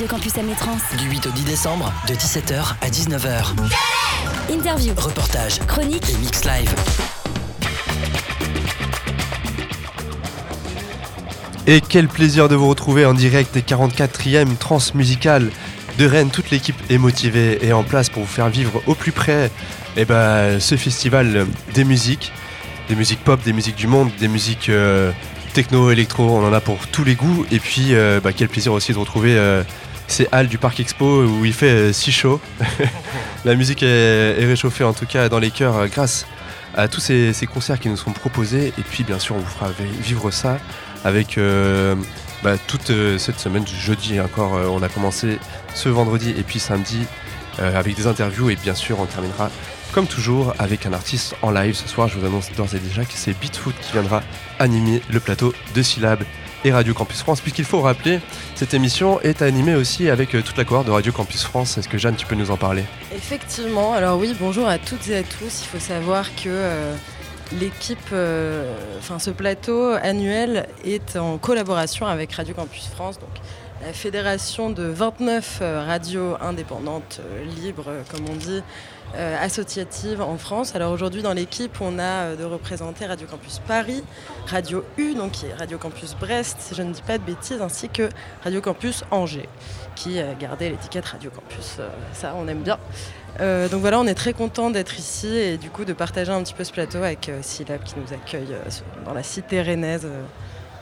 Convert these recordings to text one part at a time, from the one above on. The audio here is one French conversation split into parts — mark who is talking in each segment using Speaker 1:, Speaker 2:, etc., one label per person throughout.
Speaker 1: Radio Campus.
Speaker 2: Du 8 au 10 décembre, de 17h à 19h.
Speaker 1: Interview,
Speaker 2: Reportage,
Speaker 1: chronique,
Speaker 2: et mix live.
Speaker 3: Et quel plaisir de vous retrouver en direct des 44e transmusicales de Rennes. Toute l'équipe est motivée et en place pour vous faire vivre au plus près eh ben, ce festival des musiques, des musiques pop, des musiques du monde, des musiques euh, techno, électro, on en a pour tous les goûts. Et puis euh, bah, quel plaisir aussi de retrouver euh, ces halles du Parc Expo où il fait euh, si chaud. La musique est, réchauffée en tout cas dans les cœurs euh, grâce à tous ces, concerts qui nous sont proposés. Et puis bien sûr on vous fera vi- vivre ça avec euh, bah, toute cette semaine, jeudi encore, on a commencé ce vendredi et puis samedi avec des interviews et bien sûr on terminera comme toujours avec un artiste en live. Ce soir je vous annonce d'ores et déjà que c'est Beatfoot qui viendra animer le plateau de Syllab et Radio Campus France puisqu'il faut rappeler cette émission est animée aussi avec euh, toute la cohorte de Radio Campus France. Est-ce que Jeanne tu peux nous en parler?
Speaker 4: Effectivement, alors oui, bonjour à toutes et à tous. Il faut savoir que euh, l'équipe, euh, enfin ce plateau annuel est en collaboration avec Radio Campus France, donc la fédération de 29 euh, radios indépendantes, libres, comme on dit, euh, associatives en France. Alors aujourd'hui dans l'équipe, on a euh, de représenter Radio Campus Paris, Radio U, donc qui Radio Campus Brest, si je ne dis pas de bêtises, ainsi que Radio Campus Angers, qui a gardé l'étiquette Radio Campus. Euh, ça, on aime bien. Euh, donc voilà, on est très content d'être ici et du coup de partager un petit peu ce plateau avec euh, Syllab qui nous accueille euh, dans la cité rennaise, euh,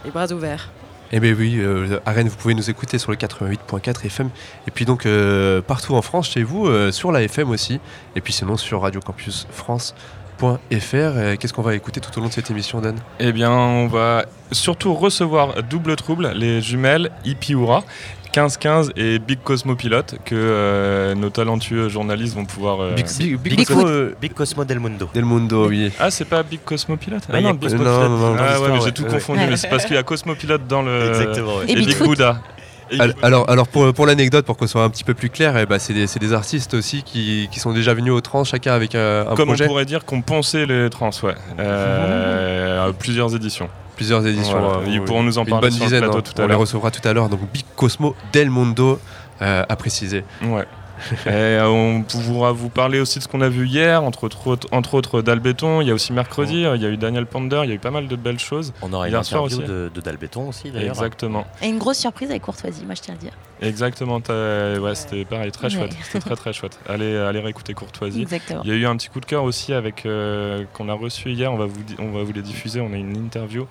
Speaker 4: les bras ouverts.
Speaker 3: Eh bien oui, euh, à Rennes, vous pouvez nous écouter sur le 88.4 FM. Et puis donc euh, partout en France, chez vous, euh, sur la FM aussi. Et puis sinon sur radiocampusfrance.fr. Euh, Qu'est-ce qu'on va écouter tout au long de cette émission, Dan?
Speaker 5: Eh bien, on va surtout recevoir Double Trouble, les jumelles Ipiura, 15-15 et Big Cosmo Pilote, que euh, nos talentueux journalistes vont pouvoir. euh,
Speaker 3: Big, Big, Big
Speaker 6: Big
Speaker 3: Cosmo, euh,
Speaker 6: Big Cosmo del Mundo.
Speaker 3: Del Mundo, oui.
Speaker 5: Ah, c'est pas Big Cosmo Pilote
Speaker 6: Bah, il y a
Speaker 5: Big
Speaker 6: Cosmo
Speaker 3: non, non, non,
Speaker 5: Ah ouais, mais j'ai tout
Speaker 3: Ouais.
Speaker 5: confondu, mais c'est parce qu'il y a Cosmo Pilote dans le.
Speaker 6: Exactement, ouais.
Speaker 5: Et,
Speaker 1: Et
Speaker 5: Big. Buddha.
Speaker 3: Alors, alors pour, pour l'anecdote, pour qu'on soit un petit peu plus clair, eh ben, c'est des, c'est des artistes aussi qui, qui sont déjà venus au trans, chacun avec un, un
Speaker 5: Comme
Speaker 3: projet,
Speaker 5: on pourrait dire qu'on pensait les trans, ouais. Euh, à plusieurs éditions.
Speaker 3: plusieurs éditions.
Speaker 5: Voilà.
Speaker 3: euh,
Speaker 5: Ils pourront nous en
Speaker 3: une
Speaker 5: parler
Speaker 3: bonne
Speaker 5: sur le
Speaker 3: dizaine,
Speaker 5: plateau
Speaker 3: hein.
Speaker 5: tout à
Speaker 3: On les recevra tout à l'heure. Donc Big Cosmo Del Mundo, euh, à préciser.
Speaker 5: Ouais. Et euh, on pourra vous parler aussi de ce qu'on a vu hier, entre autres, entre autres Dalbéton. Il y a aussi mercredi, il y a eu Daniel Pander, il y a eu pas mal de belles choses.
Speaker 6: On aura une interview
Speaker 5: aussi.
Speaker 6: de, de Dalbéton aussi d'ailleurs.
Speaker 5: Exactement.
Speaker 7: Et une grosse surprise avec Courtoisie, moi je tiens à le dire.
Speaker 5: Exactement. Ouais, c'était pareil, très
Speaker 7: Ouais.
Speaker 5: chouette. C'était très très chouette. Allez, allez réécouter Courtoisie.
Speaker 7: Exactement.
Speaker 5: Il y a eu un petit coup de cœur aussi avec euh, qu'on a reçu hier. On va vous on va vous les diffuser. On a une interview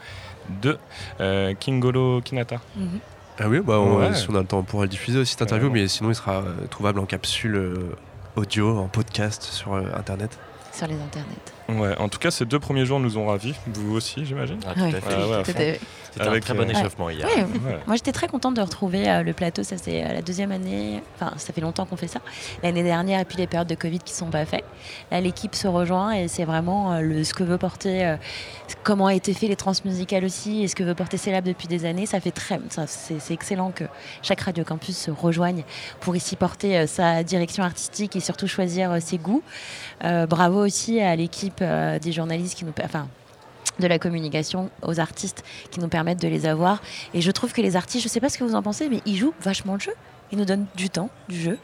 Speaker 5: de euh, Kingolo Kinata.
Speaker 7: Mhm.
Speaker 3: Ah oui, bah, on-
Speaker 5: Ouais.
Speaker 3: si on a le temps, on pourra le diffuser aussi cette interview, mais sinon il sera euh, trouvable en capsule euh, audio, en podcast sur euh, internet.
Speaker 7: Sur les internets.
Speaker 5: Ouais. En tout cas, ces deux premiers jours nous ont ravis. Vous aussi, j'imagine.
Speaker 6: Ah, tout
Speaker 7: Ouais.
Speaker 6: à fait.
Speaker 5: Ah ouais.
Speaker 6: C'était un
Speaker 5: Avec,
Speaker 6: très bon échauffement hier.
Speaker 7: Ouais,
Speaker 5: Ouais.
Speaker 7: Moi j'étais très contente de retrouver euh, le plateau, ça c'est euh, la deuxième année, enfin ça fait longtemps qu'on fait ça, l'année dernière et puis les périodes de Covid qui sont pas faites. Là l'équipe se rejoint et c'est vraiment euh, le, ce que veut porter, euh, comment a été fait les transmusicales aussi et ce que veut porter Célab depuis des années. Ça fait très, ça, c'est c'est excellent que chaque radio campus se rejoigne pour ici porter euh, sa direction artistique et surtout choisir euh, ses goûts. Euh, bravo aussi à l'équipe euh, des journalistes qui nous, enfin de la communication aux artistes qui nous permettent de les avoir. Et je trouve que les artistes, je sais pas ce que vous en pensez, mais ils jouent vachement le jeu. Ils nous donnent du temps, du jeu.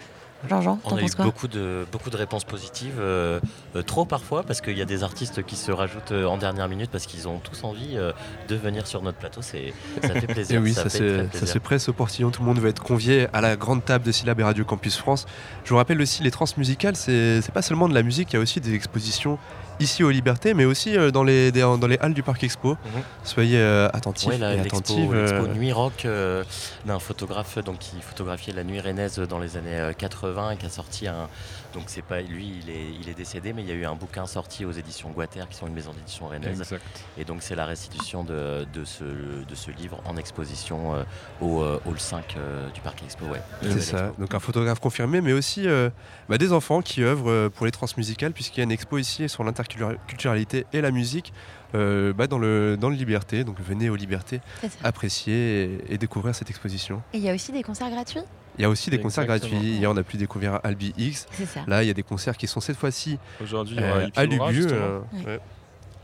Speaker 7: Jean-Jean,
Speaker 6: On a eu beaucoup de, beaucoup de réponses positives, euh, euh, trop parfois, parce qu'il y a des artistes qui se rajoutent en dernière minute parce qu'ils ont tous envie euh, de venir sur notre plateau. C'est, ça fait
Speaker 3: Et
Speaker 6: plaisir.
Speaker 3: oui,
Speaker 6: ça,
Speaker 3: ça,
Speaker 6: fait
Speaker 3: se, ça presse au portillon, tout le monde veut être convié à la grande table de Syllab et Radio Campus France. Je vous rappelle aussi, les transmusicales, c'est c'est pas seulement de la musique, il y a aussi des expositions ici aux Libertés, mais aussi euh, dans, les, dans les halles du Parc Expo.
Speaker 6: Mhm.
Speaker 3: Soyez euh, attentifs
Speaker 6: Ouais, la-
Speaker 3: et
Speaker 6: l'expo,
Speaker 3: attentives.
Speaker 6: l'expo
Speaker 3: euh,
Speaker 6: Nuit Rock euh, d'un photographe donc, qui photographiait la nuit rennaise dans les années euh, 80 et qui a sorti un. Donc c'est pas lui, il est, il est décédé, mais il y a eu un bouquin sorti aux éditions Guater, qui sont une maison d'édition rennaise.
Speaker 5: Exact.
Speaker 6: Et donc c'est la restitution de, de, ce, de ce livre en exposition euh, au euh, hall 5 euh, du Parc Expo. Ouais.
Speaker 3: C'est ça,
Speaker 6: expo.
Speaker 3: donc un photographe confirmé, mais aussi euh, bah, des enfants qui œuvrent pour les transmusicales, puisqu'il y a une expo ici sur l'interculturalité et la musique euh, bah, dans, le, dans le Liberté. Donc venez aux Libertés apprécier et, et découvrir cette exposition.
Speaker 7: Et il y a aussi des concerts gratuits?
Speaker 3: Il y a aussi des concerts gratuits. Hier, on a pu découvrir Albi X. Là, il y a des concerts qui sont cette fois-ci
Speaker 5: Aujourd'hui,
Speaker 3: euh, à euh,
Speaker 7: Ouais.
Speaker 3: ouais.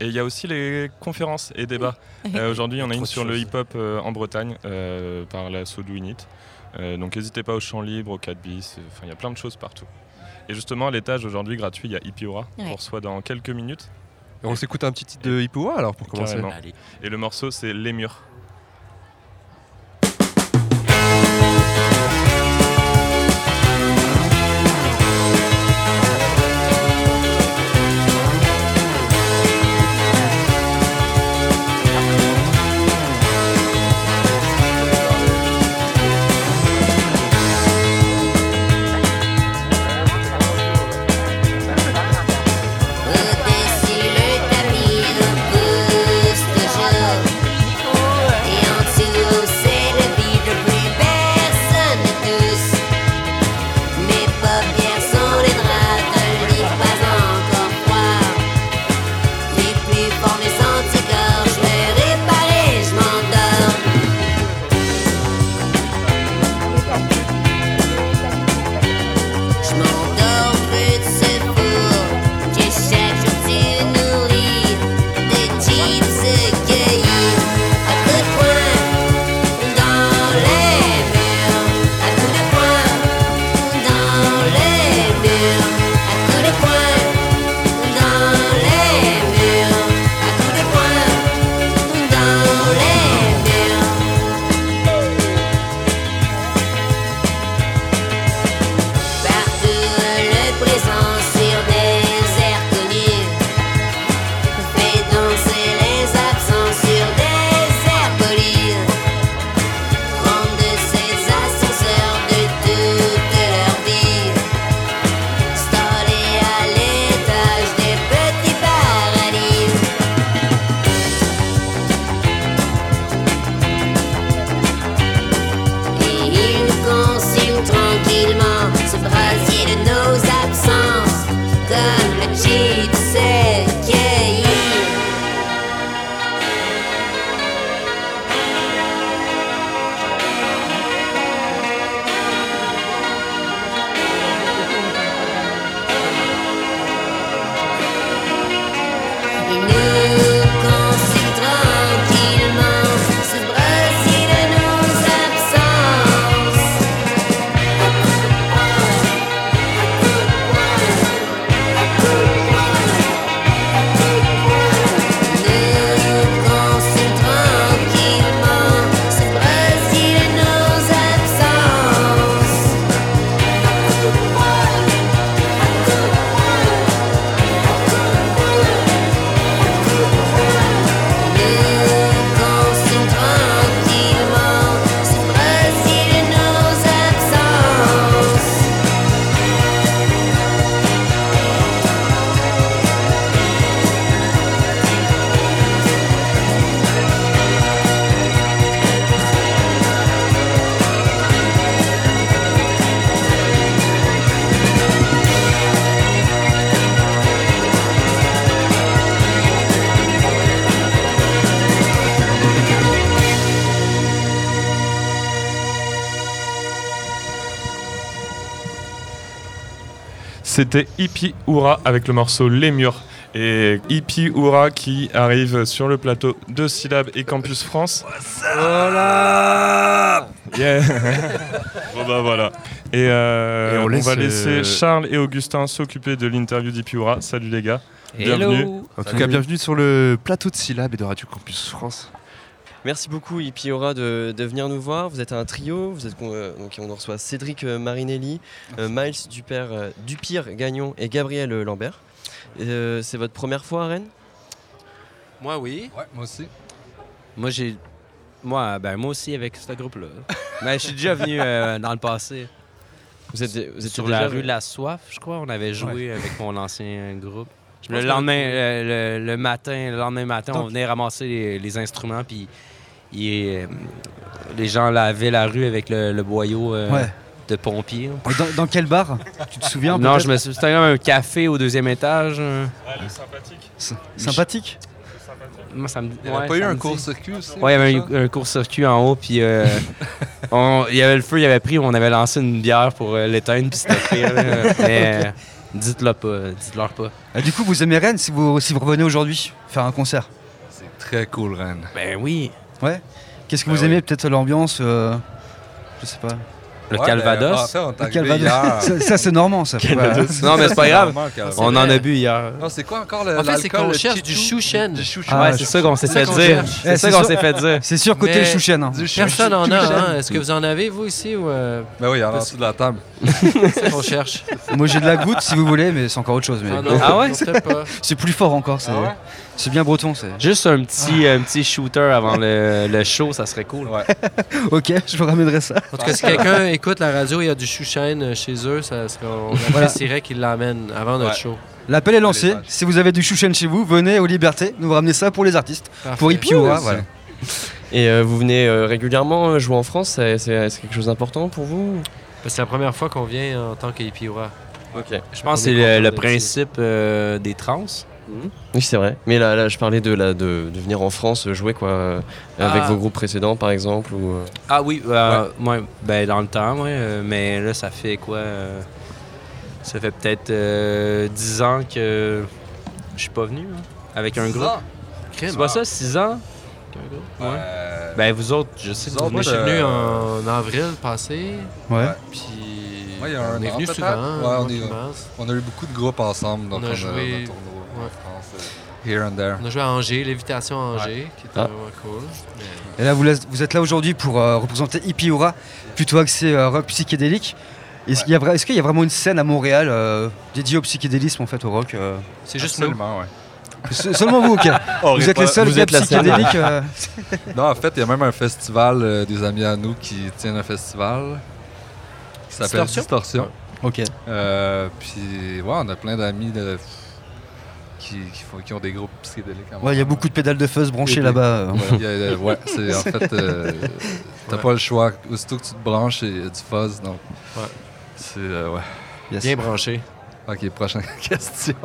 Speaker 8: Et il y a aussi les conférences et débats. Euh, Aujourd'hui, il y en a une sur le hip-hop euh, en Bretagne euh, par la Do It. Euh, donc n'hésitez pas au champ libre, au 4 bis, euh, enfin il y a plein de choses partout. Et justement, à l'étage aujourd'hui gratuit, il y a Hippie Aura.
Speaker 7: Ouais.
Speaker 8: On reçoit dans quelques minutes.
Speaker 3: Et on s'écoute un petit titre de Hippoa alors pour commencer.
Speaker 5: Allez.
Speaker 8: Et le morceau, c'est Les Murs. C'était Hippie Oura avec le morceau Les Murs. Et Hippie Oura qui arrive sur le plateau de Syllab et Campus France. Voilà Bon bah voilà. Et, euh,
Speaker 3: Et on
Speaker 8: va laisser
Speaker 3: euh,
Speaker 8: Charles et Augustin s'occuper de l'interview d'Hippie Oura. Salut les gars. Bienvenue.
Speaker 3: En tout cas, bienvenue sur le plateau de Syllab et de Radio Campus France.
Speaker 9: Merci beaucoup Ipiora de, de venir nous voir. Vous êtes un trio, vous êtes, euh, donc on reçoit Cédric euh, Marinelli, euh, Miles Dupère, euh, Dupire Gagnon et Gabriel Lambert. Euh, c'est votre première fois à Rennes?
Speaker 10: Moi, oui.
Speaker 11: Ouais, moi aussi.
Speaker 10: Moi, j'ai. Moi, ben, moi aussi avec ce groupe-là. Mais je suis déjà venu euh, dans le passé.
Speaker 9: Vous êtes, vous êtes
Speaker 10: Sur
Speaker 9: déjà
Speaker 10: la rue de la Soif, je crois. On avait joué avec mon ancien groupe. Le lendemain, le, le matin, le lendemain matin, on venait ramasser les, les instruments, puis il- euh, les gens lavaient la rue avec le, le boyau euh,
Speaker 11: Ouais.
Speaker 10: de pompier.
Speaker 11: Et Dans, dans quel bar? Tu te souviens
Speaker 10: Non, je me suis. C'était un café au deuxième étage. euh.
Speaker 8: sympathique.
Speaker 11: S- Sympathique?
Speaker 10: Moi, ça me.
Speaker 12: Il n'y
Speaker 10: ouais,
Speaker 12: pas eu un court-circuit aussi
Speaker 10: Ouais, il y avait un, un court-circuit en haut, puis euh, on- il y avait le feu, il avait pris, on avait lancé une bière pour euh, l'éteindre, puis c'était. Mais, Dites-le pas, dites-leur pas.
Speaker 11: Du coup, vous aimez Rennes si vous, si vous revenez aujourd'hui faire un concert?
Speaker 12: C'est très cool, Rennes.
Speaker 10: Ben oui.
Speaker 11: Ouais. Qu'est-ce que
Speaker 12: Ben
Speaker 11: vous aimez Peut-être l'ambiance euh, Je sais pas.
Speaker 10: Le
Speaker 12: Ouais,
Speaker 10: Calvados.
Speaker 12: est
Speaker 11: Le Calvados. ça, ça, c'est normand, ça.
Speaker 10: Non, mais c'est pas grave. On en a bu hier.
Speaker 12: Non, c'est quoi encore le
Speaker 13: En fait, c'est qu'on cherche du chouchen.
Speaker 12: Du.
Speaker 11: Ah,
Speaker 10: ouais, c'est ça qu'on s'est
Speaker 13: ça
Speaker 10: fait dire.
Speaker 13: cherche.
Speaker 10: C'est
Speaker 11: Eh,
Speaker 10: ça qu'on
Speaker 11: sûr.
Speaker 10: s'est fait dire.
Speaker 11: C'est sûr, côté Chouchen. hein.
Speaker 13: Personne en a, hein? Est-ce que vous en avez, vous, ici, ou euh,
Speaker 12: Ben oui, il y en a en dessous de la table.
Speaker 13: c'est ça qu'on cherche?
Speaker 11: Moi, j'ai de la goutte si vous voulez, mais c'est encore autre chose. Mais
Speaker 13: Ah
Speaker 10: Ah ouais?
Speaker 11: c'est plus fort encore. C'est bien breton. c'est
Speaker 10: Juste un petit, un petit shooter avant le, le show, ça serait cool.
Speaker 12: Ouais.
Speaker 11: Ok, je vous ramènerai ça.
Speaker 13: En tout cas, si quelqu'un écoute la radio, il y a du chouchen euh, chez eux, ça serait, on apprécierait qu'ils l'amènent avant notre
Speaker 12: Ouais.
Speaker 13: show.
Speaker 11: L'appel est lancé. Si vous avez du Chouchen chez vous, venez aux Libertés. Nous vous ramener ça pour les artistes.
Speaker 13: Parfait.
Speaker 11: Pour Ipiura,
Speaker 12: Oui,
Speaker 11: voilà.
Speaker 9: Et euh, vous venez euh, régulièrement jouer en France C'est quelque chose d'important pour vous
Speaker 13: Ben, C'est la première fois qu'on vient en tant qu'Ipiura.
Speaker 9: Ok.
Speaker 10: Je pense que c'est le, principe euh, des trans.
Speaker 9: Oui, c'est vrai. Mais là, là je parlais de, là, de, de venir en France euh, jouer quoi, euh, avec
Speaker 10: Ah.
Speaker 9: vos groupes précédents par exemple. Ou, euh,
Speaker 10: Ah oui, euh, ouais, ben dans le temps, ouais, euh, mais là, ça fait quoi euh, Ça fait peut-être euh, 10 ans que je suis pas venu hein, avec un groupe. C'est pas ça, 6 ans? Ouais. Ben vous autres, je sais que
Speaker 13: Moi, je suis venu en avril passé,
Speaker 11: Ouais.
Speaker 13: puis
Speaker 12: Ouais, il y a un
Speaker 13: on est venu souvent.
Speaker 12: Ouais, on est- a eu beaucoup de groupes ensemble, donc
Speaker 13: On a
Speaker 12: on a,
Speaker 13: joué-
Speaker 12: en
Speaker 13: ouais.
Speaker 12: France. euh, Here and there.
Speaker 13: On a joué à Angers, Lévitation à Angers, qui était
Speaker 9: Ah.
Speaker 13: vraiment cool. Mais-
Speaker 11: Et là, vous, laisse- vous êtes là aujourd'hui pour euh, représenter Ipiura, plutôt axé euh, rock psychédélique. Est-ce qu'il y, a vra- est-ce qu'il y a vraiment une scène à Montréal euh, dédiée au psychédélisme, en fait, au rock euh?
Speaker 13: C'est juste nous.
Speaker 12: Absolument, ouais.
Speaker 11: Se- Seulement vous, ok.
Speaker 12: On
Speaker 11: Vous êtes
Speaker 12: pas.
Speaker 11: les seuls
Speaker 9: vous êtes la
Speaker 11: psychédéliques. euh,
Speaker 12: Non, en fait, il y a même un festival, euh, des amis à nous qui tiennent un festival qui s'appelle
Speaker 13: Distorsion?
Speaker 12: Distortion.
Speaker 11: Ok.
Speaker 12: Euh, puis, ouais, on a plein d'amis de- qui, qui, font- qui ont des groupes psychédéliques. à
Speaker 11: Ouais, il y a beaucoup de pédales de fuzz branchées là-bas. euh.
Speaker 12: Il a, euh, ouais, c'est en fait, euh, t'as
Speaker 13: Ouais.
Speaker 12: pas le choix. Aussitôt que tu te branches, il y a du fuzz. Donc,
Speaker 13: Ouais.
Speaker 12: c'est, euh, ouais.
Speaker 11: Yes.
Speaker 13: Bien branché.
Speaker 12: Ok, prochaine question.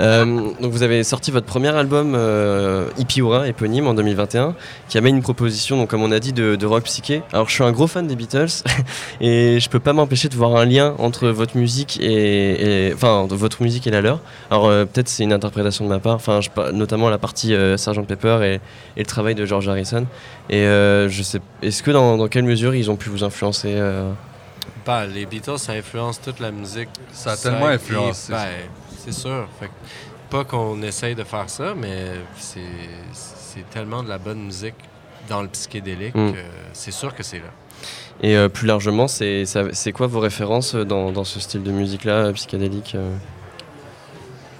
Speaker 9: Euh, donc vous avez sorti votre premier album euh, Ipiura, éponyme, en 2021, qui amène une proposition, donc comme on a dit, de, rock psyché. Alors je suis un gros fan des Beatles et je peux pas m'empêcher de voir un lien entre votre musique et, enfin votre musique et la leur. Alors euh, peut-être c'est une interprétation de ma part, enfin notamment la partie euh, Sgt Pepper et, le travail de George Harrison. Et euh, je sais, est-ce que dans quelle mesure ils ont pu vous influencer euh,
Speaker 13: Bah, les Beatles, ça influence toute la musique.
Speaker 12: Ça a tellement influencé.
Speaker 13: Ben, c'est sûr. Fait que pas qu'on essaye de faire ça, mais c'est c'est tellement de la bonne musique dans le psychédélique
Speaker 9: Mm.
Speaker 13: c'est sûr que c'est là.
Speaker 9: Et euh, plus largement, c'est quoi vos références dans, dans ce style de musique-là, euh, psychédélique euh?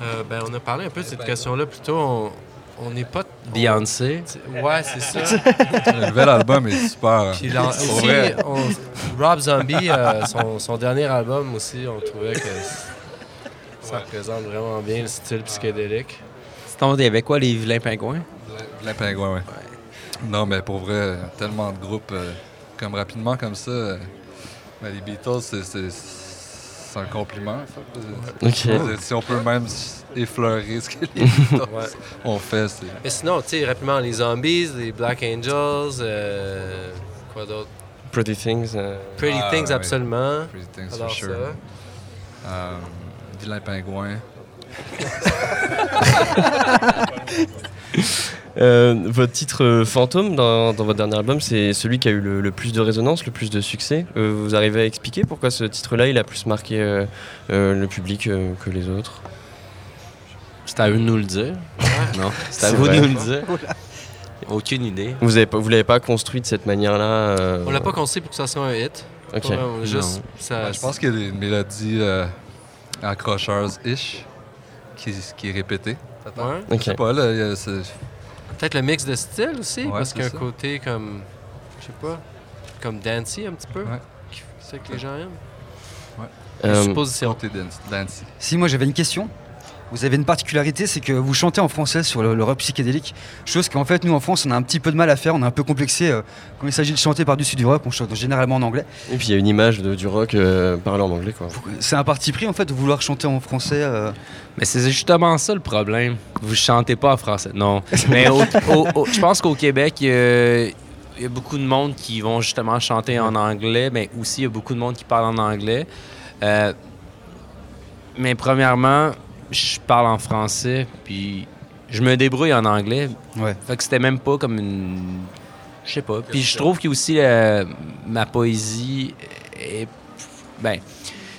Speaker 13: Euh, ben, on a parlé un peu de cette question-là plus tôt. On- On n'est pas.
Speaker 10: Beyoncé.
Speaker 13: on- Ouais, c'est ça.
Speaker 12: Le nouvel album est super.
Speaker 13: Puis là,
Speaker 12: Pour
Speaker 13: aussi,
Speaker 12: vrai.
Speaker 13: on- Rob Zombie, euh, son, son dernier album aussi, on trouvait que ça représente vraiment bien le style psychédélique.
Speaker 10: C'est ton avec quoi, les vilains pingouins?
Speaker 12: Vilain pingouin, ouais. Non, mais pour vrai, tellement de groupes, euh, comme rapidement comme ça, euh, ben, les Beatles, c'est- un compliment. dire, Si on peut même effleurer ce que les Beatles
Speaker 13: Ouais.
Speaker 12: ont fait, c'est...
Speaker 13: Mais sinon, tu sais, rapidement, les Zombies, les Black Angels, euh, quoi d'autre?
Speaker 9: Pretty Things. euh,
Speaker 13: Pretty
Speaker 12: Ah,
Speaker 13: Things, absolument.
Speaker 12: Pretty Things,
Speaker 13: Alors
Speaker 12: for sure.
Speaker 13: ça.
Speaker 12: Euh, Vilain pingouin.
Speaker 9: Euh, votre titre euh, fantôme dans, dans votre dernier album, c'est celui qui a eu le, le plus de résonance, le plus de succès. Euh, vous arrivez à expliquer pourquoi ce titre-là, il a plus marqué euh, euh, le public euh, que les autres?
Speaker 10: C'est à eux de nous le dire. Non, c'est à
Speaker 9: C'est
Speaker 10: vous
Speaker 9: vrai.
Speaker 10: de nous le dire. Aucune idée.
Speaker 9: Vous avez pas- vous l'avez pas construit de cette manière-là euh,
Speaker 13: On l'a pas construit pour que ça soit un hit.
Speaker 9: Ok.
Speaker 13: Juste, ça,
Speaker 12: Ben, je pense qu'il y a des mélodies euh, accrocheuses-ish qui, qui est répétée. peut-être.
Speaker 13: Ouais.
Speaker 12: Je
Speaker 9: Ok.
Speaker 12: sais pas, là, c'est-
Speaker 13: Peut-être le mix de style aussi,
Speaker 12: Ouais,
Speaker 13: parce qu'il y a un
Speaker 12: c'est ça.
Speaker 13: côté comme, je sais pas, comme dancey un petit peu,
Speaker 12: Ouais.
Speaker 13: fait que les gens aiment.
Speaker 9: Euh,
Speaker 13: Supposition.
Speaker 12: côté dance- dancey.
Speaker 11: Si moi j'avais une question, vous avez une particularité, c'est que vous chantez en français sur le, le rock psychédélique, chose qu'en fait nous en France on a un petit peu de mal à faire, on est un peu complexé euh, quand il s'agit de chanter par-dessus du rock, on chante généralement en anglais.
Speaker 9: Et puis il y a une image de- du rock euh, parlé en anglais. Quoi.
Speaker 11: C'est un parti pris en fait de vouloir chanter en français. euh,
Speaker 10: Mais c'est justement ça le problème. Vous chantez pas en français. Non. Mais au- au- au- je pense qu'au Québec, il y, a, il y a beaucoup de monde qui vont justement chanter en anglais, mais aussi il y a beaucoup de monde qui parle en anglais. Euh, mais premièrement, je parle en français, puis je me débrouille en anglais.
Speaker 11: Ouais.
Speaker 10: Fait que c'était même pas comme une. Je sais pas. Puis je trouve que aussi euh, ma poésie est. Ben,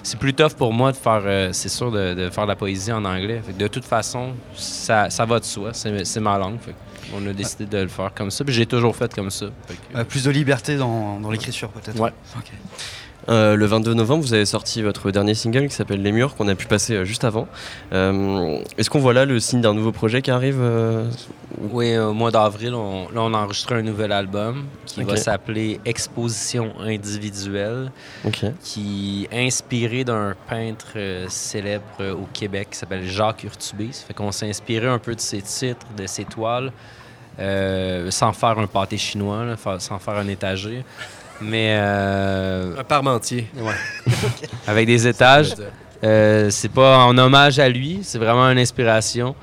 Speaker 10: c'est plus tough pour moi de faire, euh, c'est sûr, de, de faire de la poésie en anglais. Fait que de toute façon, ça, ça va de soi. C'est c'est ma langue. Fait on a décidé de le faire comme ça. Puis j'ai toujours fait comme ça. Fait que-
Speaker 11: Euh, plus de liberté dans, dans l'écriture peut-être.
Speaker 10: Ouais.
Speaker 11: Ok.
Speaker 9: Euh, le 22 novembre, vous avez sorti votre dernier single qui s'appelle Les Murs, qu'on a pu passer euh, juste avant. Euh, Est-ce qu'on voit là le signe d'un nouveau projet qui arrive
Speaker 10: Oui, au mois d'avril, on, là, on a enregistré un nouvel album qui va s'appeler Exposition individuelle, qui est inspiré d'un peintre célèbre au Québec qui s'appelle Jacques Urtubis. Ça fait qu'on s'est inspiré un peu de ses titres, de ses toiles, euh, sans faire un pâté chinois, là, sans faire un étagé. Mais. euh,
Speaker 14: Un parmentier.
Speaker 10: Ouais. Avec des étages. Euh, c'est pas en hommage à lui, c'est vraiment une inspiration.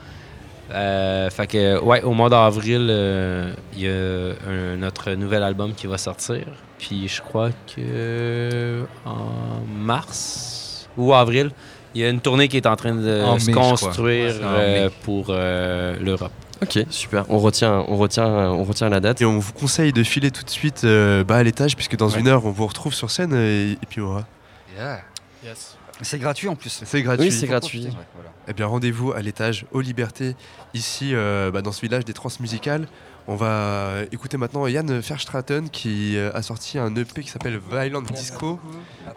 Speaker 10: Euh, fait que, ouais, au mois d'avril, euh, il y a un- notre nouvel album qui va sortir. Puis je crois que en mars ou avril, il y a une tournée qui est en train de
Speaker 12: En
Speaker 10: se
Speaker 12: mai,
Speaker 10: construire
Speaker 12: Ouais,
Speaker 10: euh, pour euh, l'Europe.
Speaker 9: Ok, super. On retient, on retient, on retient la date.
Speaker 3: Et on vous conseille de filer tout de suite euh, bah, à l'étage, puisque dans
Speaker 9: Ouais.
Speaker 3: une heure, on vous retrouve sur scène et, et puis aura.
Speaker 12: Yeah.
Speaker 14: Yes.
Speaker 11: C'est gratuit en plus.
Speaker 3: C'est gratuit.
Speaker 9: Oui, c'est gratuit.
Speaker 3: Eh bien, rendez-vous à l'étage aux Libertés, ici, euh, bah, dans ce village des transmusicales. On va écouter maintenant Yann Verstraeten qui euh, a sorti un EP qui s'appelle Violent Disco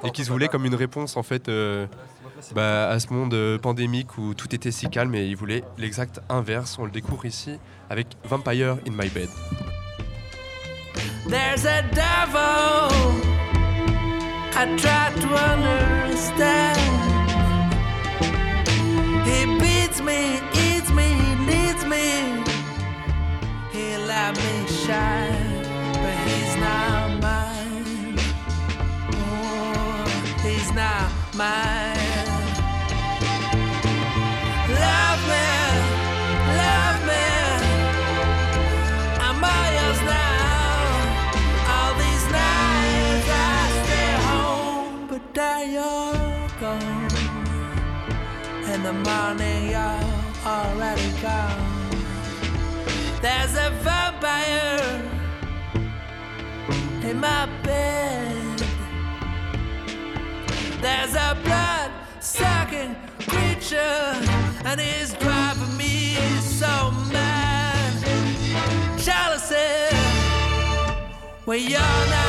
Speaker 3: et qui se voulait comme une réponse en fait euh, bah, à ce monde euh, pandémique où tout était si calme et il voulait l'exact inverse. On le découvre ici avec Vampire in My Bed.
Speaker 15: There's a devil. I try to understand. He beats me, eats me, leads me. He let me shine, but he's not mine. Oh, he's not mine. The morning you're already gone. There's a vampire in my bed. There's a blood sucking creature, and he's driving me so mad. Jealousy when you're not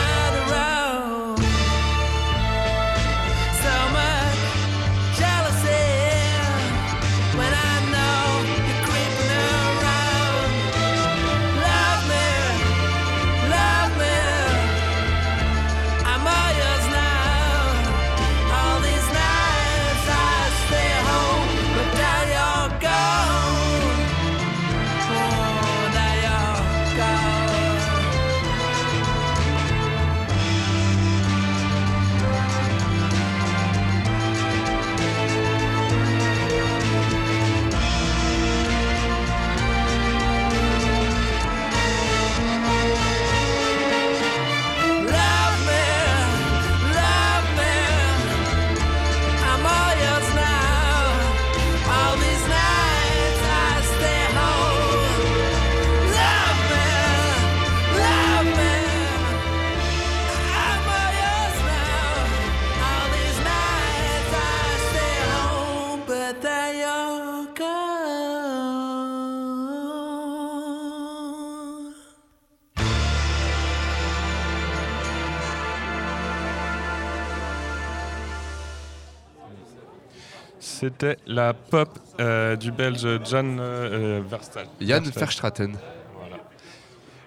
Speaker 5: C'était la pop euh, du belge Jan euh, Verstal.
Speaker 3: Yann
Speaker 5: Verstal.
Speaker 3: Verstraeten.
Speaker 5: Voilà.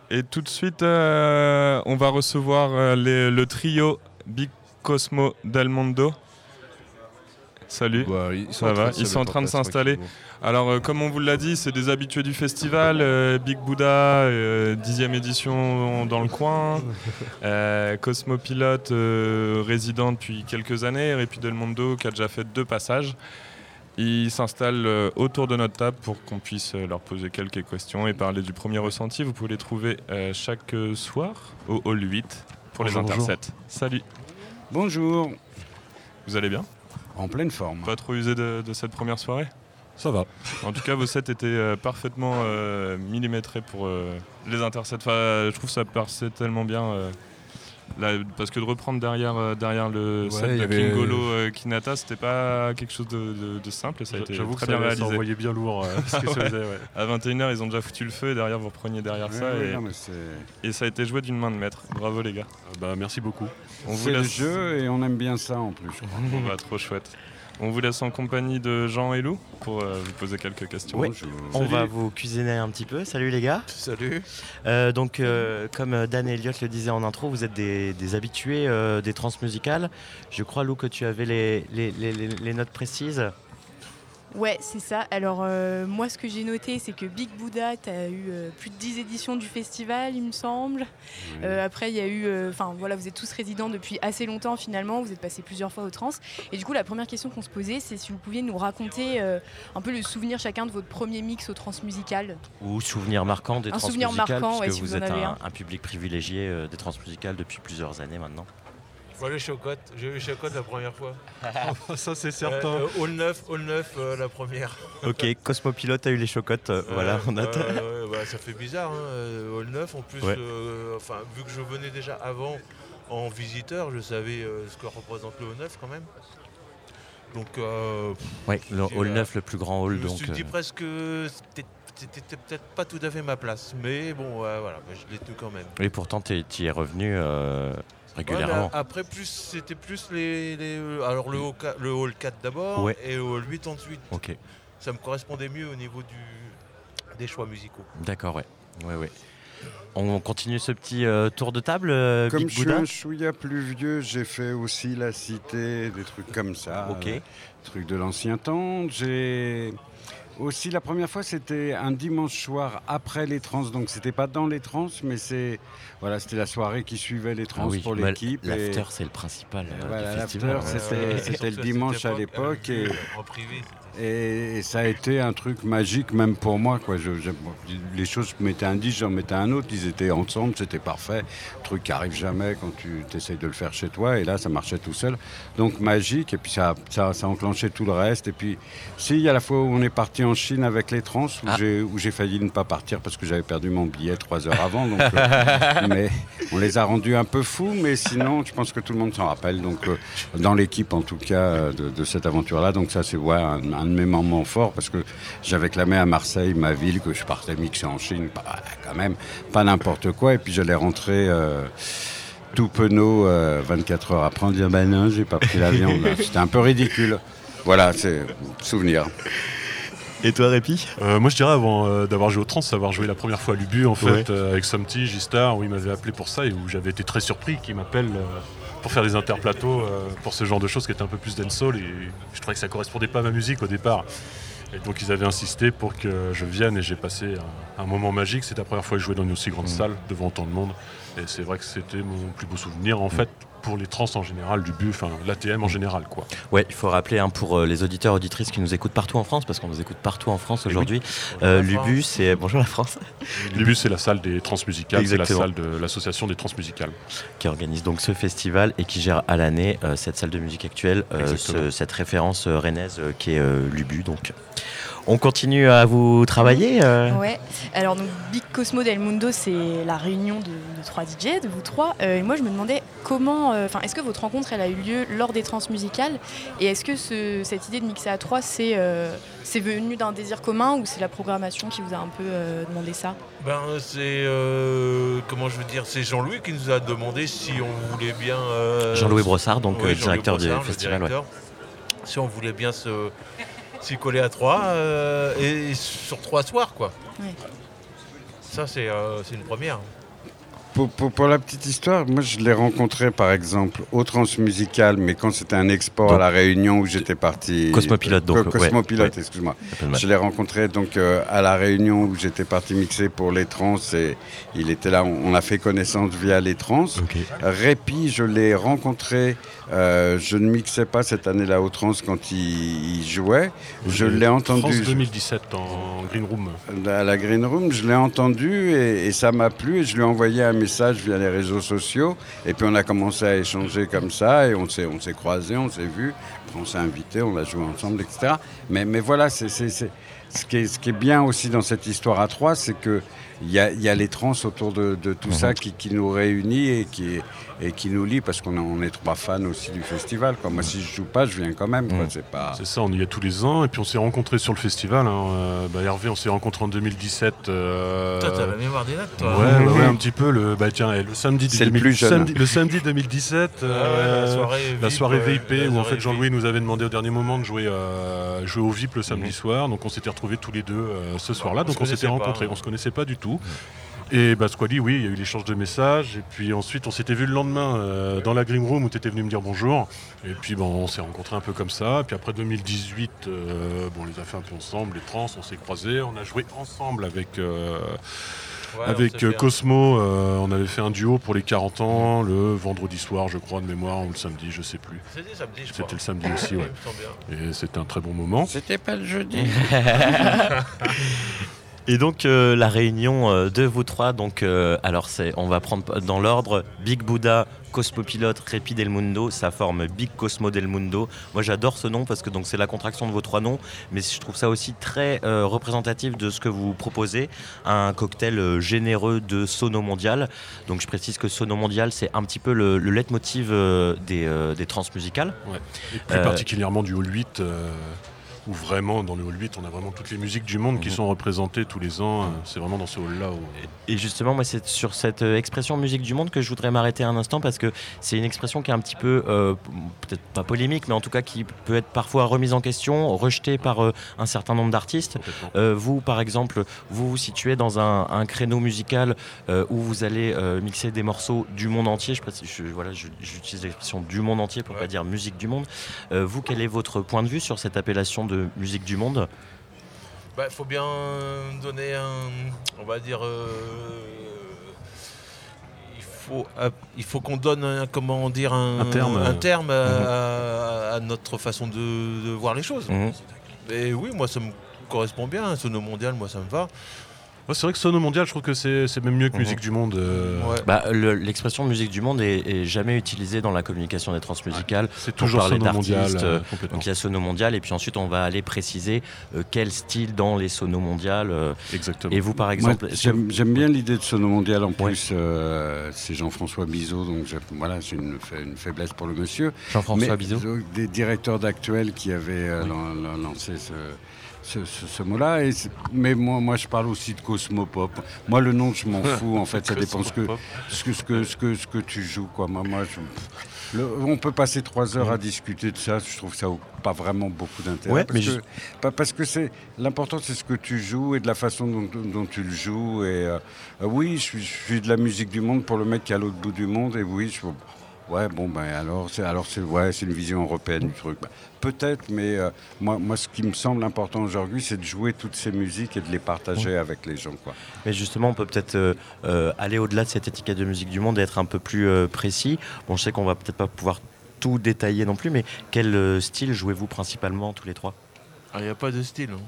Speaker 5: Et tout de suite, euh, on va recevoir euh, les- le trio Big Cosmo Del Mondo. Salut.
Speaker 3: Bah, ils sont
Speaker 5: Ça
Speaker 3: en train
Speaker 5: va Ils sont en train de s'installer. Alors, euh, comme on vous l'a dit, c'est des habitués du festival. euh, Big Buddha, euh, dixième édition dans le coin. Euh, Cosmopilote, euh, résident depuis quelques années. Et puis Del Mondo, qui a déjà fait deux passages. Ils s'installent euh, autour de notre table pour qu'on puisse euh, leur poser quelques questions et parler du premier ressenti. Vous pouvez les trouver euh, chaque euh, soir au Hall 8 pour les
Speaker 11: Bonjour, bonjour.
Speaker 5: intersets. Salut.
Speaker 16: Bonjour.
Speaker 5: Vous allez bien?
Speaker 16: En pleine forme.
Speaker 5: Pas trop usé de, de cette première soirée?
Speaker 3: Ça va.
Speaker 5: En tout cas, vos sets étaient euh, parfaitement euh, millimétrés pour euh, les intersets. Enfin, je trouve ça passait tellement bien. Là, parce que de reprendre derrière, euh, derrière le
Speaker 3: Ouais,
Speaker 5: set de
Speaker 3: avait-
Speaker 5: Kingolo euh, Kinata, c'était pas quelque chose de, de- de simple et ça a été
Speaker 17: j'avoue
Speaker 5: très
Speaker 17: que ça-
Speaker 5: bien
Speaker 17: ça
Speaker 5: réalisé.
Speaker 17: envoyait bien lourd, euh, ce
Speaker 5: Ouais.
Speaker 17: faisait, ouais.
Speaker 5: À 21h, ils ont déjà foutu le feu et derrière, vous repreniez derrière ça. et,
Speaker 16: non, mais c'est-
Speaker 5: et ça a été joué d'une main de maître. Bravo les gars.
Speaker 17: bah, merci beaucoup.
Speaker 5: On vous
Speaker 16: C'est le
Speaker 5: laisse-
Speaker 16: jeu et on aime bien ça en plus, je crois.
Speaker 5: Bon, bah, trop chouette. On vous laisse en compagnie de Jean et Lou pour euh, vous poser quelques questions.
Speaker 6: On va vous cuisiner un petit peu. Salut les gars.
Speaker 18: Salut.
Speaker 6: Euh, donc, euh, comme Dan et Elliott le disaient en intro, vous êtes des, des habitués euh, des transmusicales. Je crois, Lou, que tu avais les, les- les- les- les notes précises.
Speaker 19: Ouais, c'est ça. Alors, euh, moi, ce que j'ai noté, c'est que Big Buddha, tu as eu euh, plus de 10 éditions du festival, il me semble. Euh, après, il y a eu. Enfin, voilà, vous êtes tous résidents depuis assez longtemps, finalement. Vous êtes passés plusieurs fois aux trans. Et du coup, la première question qu'on se posait, c'est si vous pouviez nous raconter un peu le souvenir chacun de votre premier mix au transmusical.
Speaker 6: Ou souvenir marquant des
Speaker 19: Un souvenir
Speaker 6: transmusicales,
Speaker 19: marquant, ouais,
Speaker 6: puisque
Speaker 19: si
Speaker 6: vous,
Speaker 19: vous en
Speaker 6: êtes un,
Speaker 19: un.
Speaker 6: public privilégié des transmusicales depuis plusieurs années maintenant.
Speaker 18: Moi, les chocottes. J'ai eu les chocottes la première fois.
Speaker 17: Ça, c'est certain.
Speaker 18: Euh, euh, Hall 9, Hall 9 euh, la première.
Speaker 6: ok, Cosmopilote a eu les chocottes. euh, voilà, on a.
Speaker 18: Ouais, ça fait bizarre, hein, euh, Hall 9. En plus,
Speaker 6: Ouais.
Speaker 18: euh, enfin, vu que je venais déjà avant en visiteur, je savais euh, ce que représente le Hall 9 quand même. Donc, euh,
Speaker 6: Ouais, le hall
Speaker 18: euh,
Speaker 6: 9, le plus grand hall.
Speaker 18: Je me
Speaker 6: donc,
Speaker 18: suis dit
Speaker 6: euh,
Speaker 18: presque que c'était peut-être pas tout à fait ma place, mais bon, voilà, bah, je l'ai tenu quand même.
Speaker 6: Et pourtant, tu y es revenu
Speaker 18: Ouais,
Speaker 6: régulièrement.
Speaker 18: après, plus c'était plus les, les- alors le hall 4, le hall 4 d'abord
Speaker 6: Ouais.
Speaker 18: et le hall 8 ensuite.
Speaker 6: Ok.
Speaker 18: Ça me correspondait mieux au niveau du, des choix musicaux.
Speaker 6: D'accord, ouais. ouais, ouais. On continue ce petit euh, tour de table, euh,
Speaker 16: Comme
Speaker 6: Big
Speaker 16: je suis un chouïa plus vieux, j'ai fait aussi la cité, des trucs comme ça.
Speaker 6: Ok.
Speaker 16: euh, trucs de l'ancien temps. J'ai aussi la première fois, c'était un dimanche soir après les trans, donc c'était pas dans les trans, mais c'est voilà, c'était la soirée qui suivait les trans
Speaker 6: Ah oui,
Speaker 16: pour l'équipe. et-
Speaker 6: l'after, c'est le principal, euh,
Speaker 16: voilà, l'after, c'était le
Speaker 18: à
Speaker 16: dimanche à
Speaker 18: époque,
Speaker 16: l'époque et,
Speaker 18: euh,
Speaker 16: et, et ça a été un truc magique même pour moi. Quoi. Je, je- les choses, je mettais un disque, j'en mettais un autre, ils étaient ensemble, c'était parfait. Truc qui arrive jamais quand tu essayes de le faire chez toi et là ça marchait tout seul. Donc magique et puis ça, ça, ça a enclenché tout le reste. Et puis si, il y a la fois où on est parti en Chine avec les trans où
Speaker 6: Ah.
Speaker 16: j'ai où j'ai failli ne pas partir parce que j'avais perdu mon billet trois heures avant. Donc, euh, mais on les a rendus un peu fous, mais sinon je pense que tout le monde s'en rappelle. Donc euh, dans l'équipe en tout cas euh, de, de cette aventure-là. Donc ça c'est ouais, un, un de mes moments forts parce que j'avais clamé à Marseille, ma ville, que je partais mixer en Chine, pas, quand même, pas n'importe quoi. Et puis j'allais rentrer. euh, tout penaud, euh, 24 heures après, en disant ben non, j'ai pas pris l'avion. C'était un peu ridicule. Voilà, c'est souvenir.
Speaker 6: Et toi, Répi
Speaker 17: Euh, Moi, je dirais avant euh, d'avoir joué au trans, avoir joué la première fois à l'Ubu, en fait,
Speaker 6: Ouais.
Speaker 17: euh, avec Somty, Gistar, où il m'avait appelé pour ça et où j'avais été très surpris qu'il m'appelle pour faire des interplateaux pour ce genre de choses qui étaient un peu plus dancehall et je trouvais que ça correspondait pas à ma musique au départ. Et donc ils avaient insisté pour que je vienne et j'ai passé un, un moment magique. C'était la première fois que je jouais dans une aussi grande salle devant autant de monde. Et c'est vrai que c'était mon plus beau souvenir en fait pour les trans en général, du bu, enfin l'ATM en général quoi.
Speaker 6: Ouais, il faut rappeler hein, pour euh, les auditeurs auditrices qui nous écoutent partout en France, parce qu'on nous écoute partout en France
Speaker 17: Eh oui.
Speaker 6: aujourd'hui. Euh, L'UBU, c'est bonjour la France.
Speaker 17: L'UBU c'est la salle des transmusicales, c'est la salle de l'association des transmusicales.
Speaker 6: qui organise donc ce festival et qui gère à l'année euh, cette salle de musique actuelle, euh, ce- cette référence euh, rennaise euh, qui est euh, l'UBU. Donc, on continue à vous travailler. euh,
Speaker 19: Ouais, alors donc Big Cosmo del Mundo, c'est la réunion de, de trois DJ, de vous trois. Euh, et moi, je me demandais comment, euh, enfin, est-ce que votre rencontre, elle a eu lieu lors des transmusicales Et est-ce que ce- cette idée de mixer à trois, c'est euh, c'est venu d'un désir commun ou c'est la programmation qui vous a un peu euh, demandé ça?
Speaker 18: Ben, c'est. euh, comment je veux dire C'est Jean-Louis qui nous a demandé si on voulait bien. euh,
Speaker 6: Jean-Louis Brossard, donc, euh, directeur du
Speaker 18: Brossard,
Speaker 6: festival, ouais.
Speaker 18: Si on voulait bien se- s'y coller à trois euh, et sur trois soirs, quoi.
Speaker 19: Ouais.
Speaker 18: Ça, c'est euh, c'est une première.
Speaker 16: Pour, pour- pour la petite histoire, moi je l'ai rencontré par exemple au Transmusical, mais quand c'était un export à La Réunion où j'étais parti.
Speaker 6: Cosmopilote, donc,
Speaker 16: Co- Cosmopilote,
Speaker 6: ouais,
Speaker 16: excuse-moi. Je l'ai rencontré donc euh, à La Réunion où j'étais parti mixer pour les trans et il était là, on, on a fait connaissance via les trans. Répi, je l'ai rencontré, euh, je ne mixais pas cette année-là au trans quand il, il jouait. Je l'ai entendu.
Speaker 17: France 2017 en Green Room.
Speaker 16: à la Green Room, je l'ai entendu et, et ça m'a plu et je lui ai envoyé un via les réseaux sociaux. Et puis on a commencé à échanger comme ça et on s'est, on s'est croisés, on s'est vus, on s'est invités, on a joué ensemble, etc. Mais, mais voilà, c'est, c'est- c'est- ce, qui est, ce qui est bien aussi dans cette histoire à trois, c'est que il y a, y a les trans autour de, de tout ça qui, qui nous réunit et qui, et qui nous lie parce qu'on est- on est trois fans aussi du festival. Quoi. Moi, si je joue pas, je viens quand même. quoi. C'est pas...
Speaker 17: C'est ça, on y est tous les ans et puis on s'est rencontrés sur le festival. hein. Euh, bah, Hervé, on s'est rencontrés en 2017. euh,
Speaker 18: Toi, t'as la mémoire des dates, toi.
Speaker 17: Ouais, ouais, ouais, un petit peu. Le, bah, tiens, le samedi,
Speaker 16: C'est le
Speaker 17: 2000
Speaker 16: plus jeune.
Speaker 17: samedi- le samedi 2017,
Speaker 18: Ah ouais,
Speaker 17: euh,
Speaker 18: la soirée
Speaker 17: la
Speaker 18: VIP,
Speaker 17: soirée
Speaker 18: ouais,
Speaker 17: VIP,
Speaker 18: la
Speaker 17: où en fait Jean-Louis nous avait demandé au dernier moment de jouer, euh, jouer au VIP le samedi soir. Donc on s'était retrouvés tous les deux euh, ce soir-là.
Speaker 18: on
Speaker 17: Donc on s'était rencontrés.
Speaker 18: hein.
Speaker 17: On se connaissait pas du tout. Et bah, Squally, oui, il y a eu l'échange de messages. Et puis ensuite, on s'était vu le lendemain euh, dans la Green Room où tu étais venu me dire bonjour. Et puis bon, on s'est rencontrés un peu comme ça. Et puis après 2018, euh, bon, on les a fait un peu ensemble, les trans, on s'est croisés. On a joué ensemble avec.
Speaker 18: Ouais,
Speaker 17: avec euh, Cosmo, euh, on avait fait un duo pour les 40 ans le vendredi soir, je crois, de mémoire, ou le samedi, je sais plus.
Speaker 18: C'était samedi, je crois.
Speaker 17: C'était le samedi aussi, ouais. Et c'était un très bon moment.
Speaker 16: C'était pas le jeudi.
Speaker 6: Et donc euh, la réunion euh, de vous trois, donc euh, alors c'est, on va prendre dans l'ordre Big Buddha, Cosmopilote, Repi del Mundo, ça forme Big Cosmo del Mundo. Moi j'adore ce nom parce que donc c'est la contraction de vos trois noms, mais je trouve ça aussi très euh, représentatif de ce que vous proposez, un cocktail euh, généreux de Sono Mondial. Donc je précise que Sono Mondial c'est un petit peu le, le leitmotiv euh, des, euh.
Speaker 17: Ouais. Et plus particulièrement du Hall 8, euh, où vraiment, dans le Hall 8, on a vraiment toutes les musiques du monde qui
Speaker 6: Mhm.
Speaker 17: sont représentées tous les ans. euh, C'est vraiment dans ce hall-là. où-
Speaker 6: Et justement, moi, c'est sur cette euh, expression musique du monde que je voudrais m'arrêter un instant parce que c'est une expression qui est un petit peu, euh, peut-être pas polémique, mais en tout cas qui peut être parfois remise en question, rejetée par euh, un certain nombre d'artistes. Euh, vous, par exemple, vous vous situez dans un, un créneau musical où vous allez mixer des morceaux du monde entier. Je, précise- je- voilà, j'utilise l'expression du monde entier pour pas dire musique du monde. Vous, quel est votre point de vue sur cette appellation de musique du monde
Speaker 18: Bah, faut bien donner un, on va dire, euh, il faut, euh, il faut qu'on donne, un, comment dire, un,
Speaker 17: Un terme,
Speaker 18: un terme à, à notre façon de, de voir les choses.
Speaker 17: Mhm.
Speaker 18: Et oui, moi ça me correspond bien, un sono mondial, moi ça me va.
Speaker 17: Ouais, c'est vrai que Sono Mondial, je trouve que c'est c'est même mieux que Musique du Monde. euh,
Speaker 6: Bah, le- L'expression musique du monde est, est jamais utilisée dans la communication des transmusicales.
Speaker 17: c'est toujours
Speaker 6: parler
Speaker 17: Sono Mondial,
Speaker 6: d'artistes,
Speaker 17: euh,
Speaker 6: euh. Donc il y a sono mondial et puis ensuite on va aller préciser euh, quel style dans les sonos mondiales. euh,
Speaker 17: Exactement.
Speaker 6: Et vous par exemple, que-
Speaker 16: j'aime, bien l'idée de Sono Mondial en plus. euh, c'est Jean-François Bizot, donc voilà, j'ai une, fa- une faiblesse pour le monsieur.
Speaker 6: Jean-François Bizot.
Speaker 16: Des directeurs d'actuel qui avaient euh, lan- lan- lancé ce, ce- ce- ce mot-là. Mais moi, moi, je parle aussi de Cosmopop. Moi, le nom, je m'en fous. En fait, ça dépend ce que, ce que, ce que, ce que, ce que tu joues. Quoi. Moi, moi, je- le- on peut passer trois heures à discuter de ça. Je trouve que ça n'a pas vraiment beaucoup d'intérêt.
Speaker 6: Ouais,
Speaker 16: parce,
Speaker 6: je-
Speaker 16: parce que c'est l'important, c'est ce que tu joues et de la façon dont, dont tu le joues. Et euh, euh, oui, je suis, je suis de la musique du monde pour le mec qui est à l'autre bout du monde. Et oui, je, ouais, bon ben alors, c'est alors c'est ouais, c'est une vision européenne du truc. Peut-être, mais euh, moi, moi, ce qui me semble important aujourd'hui, c'est de jouer toutes ces musiques et de les partager avec les gens, quoi.
Speaker 6: Mais justement, on peut peut-être euh, euh, aller au-delà de cette étiquette de musique du monde et être un peu plus euh, précis. Bon, je sais qu'on va peut-être pas pouvoir tout détailler non plus, mais quel euh, style jouez-vous principalement tous les trois?
Speaker 18: Ah, Il n'y a pas de style. hein.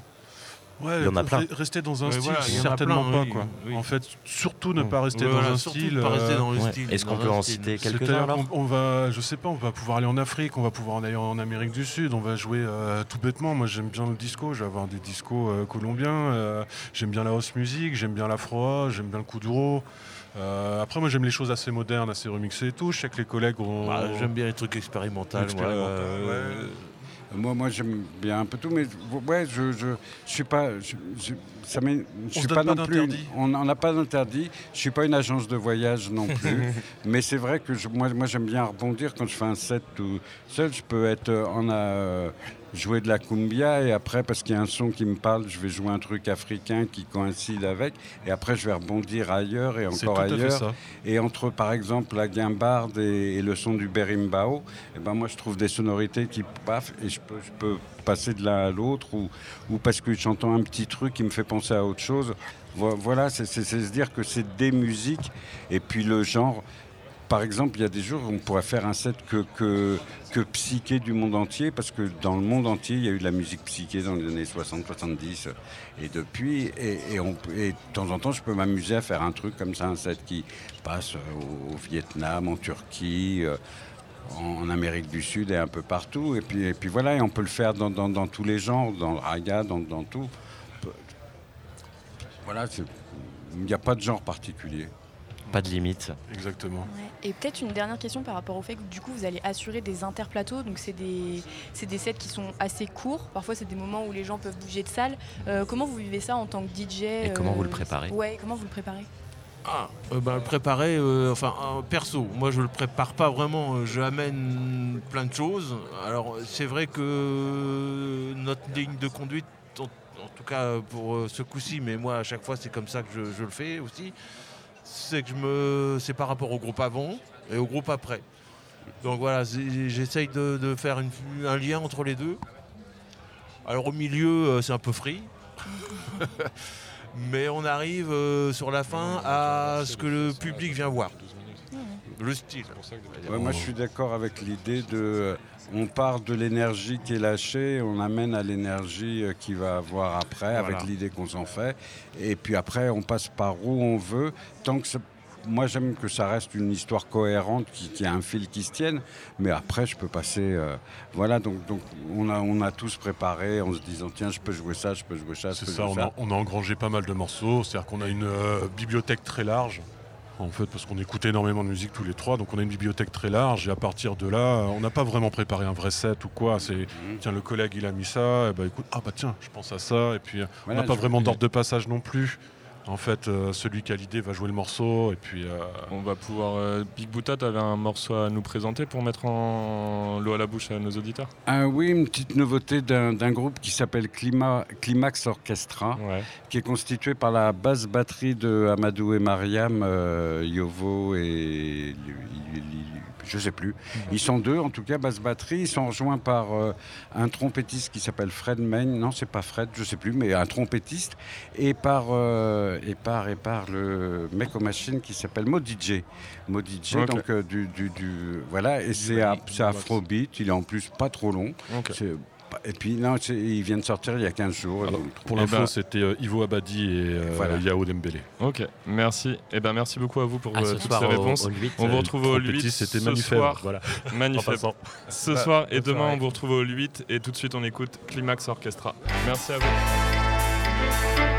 Speaker 17: Ouais,
Speaker 6: Il y en a plein.
Speaker 17: re- Rester dans un
Speaker 18: Ouais,
Speaker 17: style,
Speaker 18: voilà,
Speaker 17: certainement
Speaker 18: plein,
Speaker 17: pas.
Speaker 18: oui,
Speaker 17: quoi.
Speaker 18: oui.
Speaker 17: En fait, surtout ne pas rester
Speaker 18: Ouais,
Speaker 17: dans un style. euh,
Speaker 18: style.
Speaker 6: Est-ce qu'on peut en citer quelques-uns
Speaker 17: qu'on- on va, je sais pas, on va pouvoir aller en Afrique, on va pouvoir aller en Amérique du Sud, on va jouer euh, tout bêtement. Moi, j'aime bien le disco, je vais avoir des discos euh, colombiens. euh, j'aime bien la house music, j'aime bien l'afro, j'aime bien le kuduro. Euh, après, moi, j'aime les choses assez modernes, assez remixées et tout. Je sais que les collègues ont.
Speaker 18: Bah, J'aime bien les trucs expérimentaux.
Speaker 17: Expérimental,
Speaker 18: ouais.
Speaker 17: ouais.
Speaker 16: Moi, moi j'aime bien un peu tout, mais ouais, je, je, je suis pas, ça je
Speaker 17: On
Speaker 16: suis pas
Speaker 17: donne
Speaker 16: non
Speaker 17: pas
Speaker 16: plus. On n'a pas d'interdit. Je suis pas une agence de voyage non plus, mais c'est vrai que je- moi, moi j'aime bien rebondir quand je fais un set tout seul. Je peux être euh, en a jouer de la cumbia et après parce qu'il y a un son qui me parle, je vais jouer un truc africain qui coïncide avec et après je vais rebondir ailleurs et encore ailleurs. Et entre, par exemple, la guimbarde et, et le son du berimbau, eh ben moi, je trouve des sonorités qui paf, et je peux, je peux passer de l'un à l'autre, ou, ou parce que j'entends un petit truc qui me fait penser à autre chose. Vo- Voilà, c'est se dire que c'est des musiques, et puis le genre, par exemple, il y a des jours où on pourrait faire un set que, que, que psyché du monde entier, parce que dans le monde entier, il y a eu de la musique psyché dans les années 60-70 et depuis. Et, et on- et de temps en temps, je peux m'amuser à faire un truc comme ça, un set qui passe au, au Vietnam, en Turquie. En Amérique du Sud et un peu partout. Et puis, et puis voilà, et on peut le faire dans, dans- dans tous les genres, dans le raga, dans, dans tout. Voilà, il n'y a pas de genre particulier.
Speaker 20: Pas de limite.
Speaker 17: Exactement.
Speaker 19: Et peut-être une dernière question par rapport au fait que du coup vous allez assurer des interplateaux, donc c'est des, c'est des sets qui sont assez courts, parfois c'est des moments où les gens peuvent bouger de salle. Euh, comment vous vivez ça en tant que DJ
Speaker 20: Et comment vous le
Speaker 19: euh,
Speaker 20: préparez?
Speaker 19: Ouais, comment vous le préparez?
Speaker 18: Ah, euh, bah, le préparer, euh, enfin, euh, perso, moi je le prépare pas vraiment, je amène plein de choses. Alors, c'est vrai que notre ligne de conduite, en, tout cas pour ce coup-ci, mais moi à chaque fois c'est comme ça que je, le fais aussi, c'est que je me. C'est par rapport au groupe avant et au groupe après. Donc voilà, j'essaye de, faire un lien entre les deux. Alors au milieu, c'est un peu free. Mais on arrive euh, sur la fin à ce que le public vient voir. Le style.
Speaker 16: Ouais, moi, je suis d'accord avec l'idée de. euh, On part de l'énergie qui est lâchée, on amène à l'énergie euh, qu'il va avoir après,
Speaker 18: Voilà.
Speaker 16: avec l'idée qu'on s'en fait. Et puis après, on passe par où on veut. Tant que ça- Moi, j'aime que ça reste une histoire cohérente, qui, qui a un fil qui se tienne. Mais après, je peux passer. euh, Voilà, donc, donc on, a, on a tous préparé en se disant tiens, je peux jouer ça, je peux jouer ça,
Speaker 17: C'est ça, on
Speaker 16: ça.
Speaker 17: a, on a engrangé pas mal de morceaux, c'est-à-dire qu'on a une euh, bibliothèque très large, en fait, parce qu'on écoute énormément de musique tous les trois, donc on a une bibliothèque très large, et à partir de là, on n'a pas vraiment préparé un vrai set ou quoi, c'est,
Speaker 16: Mhm.
Speaker 17: tiens, le collègue il a mis ça, et bah écoute, ah bah tiens, je pense à ça, et puis euh,
Speaker 16: Voilà,
Speaker 17: on n'a pas vraiment d'ordre de passage non plus. En fait, euh, celui qui a l'idée va jouer le morceau, et puis... euh,
Speaker 5: On va pouvoir. euh, Big Buta, t'avais un morceau à nous présenter pour mettre en l'eau à la bouche à nos auditeurs?
Speaker 16: Ah oui, une petite nouveauté d'un d'un groupe qui s'appelle Clima- Climax Orchestra, qui est constitué par la basse batterie de Amadou et Mariam, euh, Yovo et je sais plus. Ils sont deux, en tout cas, basse batterie. Ils sont rejoints par euh, un trompettiste qui s'appelle Fred Main. Non, c'est pas Fred, je sais plus, mais un trompettiste. Et par, euh, et par, et par le mec aux machines qui s'appelle Mo DJ. Mo DJ,
Speaker 5: Ok.
Speaker 16: donc euh, du, du, du- Voilà, et c'est afrobeat. Il est en plus pas trop long. C'est- Et puis, non, c'est- il vient de sortir il y a 15 jours. donc-
Speaker 17: Pour
Speaker 5: Eh
Speaker 17: l'info,
Speaker 5: ben-
Speaker 17: c'était euh, Ivo Abadi et euh,
Speaker 16: Voilà.
Speaker 17: Yao Dembélé.
Speaker 5: Ok, merci. Et ben merci beaucoup à vous pour euh, toutes
Speaker 17: soir
Speaker 5: ces réponses.
Speaker 17: au
Speaker 5: on vous retrouve au
Speaker 17: trompettiste,
Speaker 5: 8
Speaker 17: c'était
Speaker 5: ce soir.
Speaker 17: voilà.
Speaker 5: Magnifique. Ce
Speaker 17: Bah,
Speaker 5: soir et demain on vous retrouve au 8 et tout de suite on écoute Climax Orchestra. Merci à vous.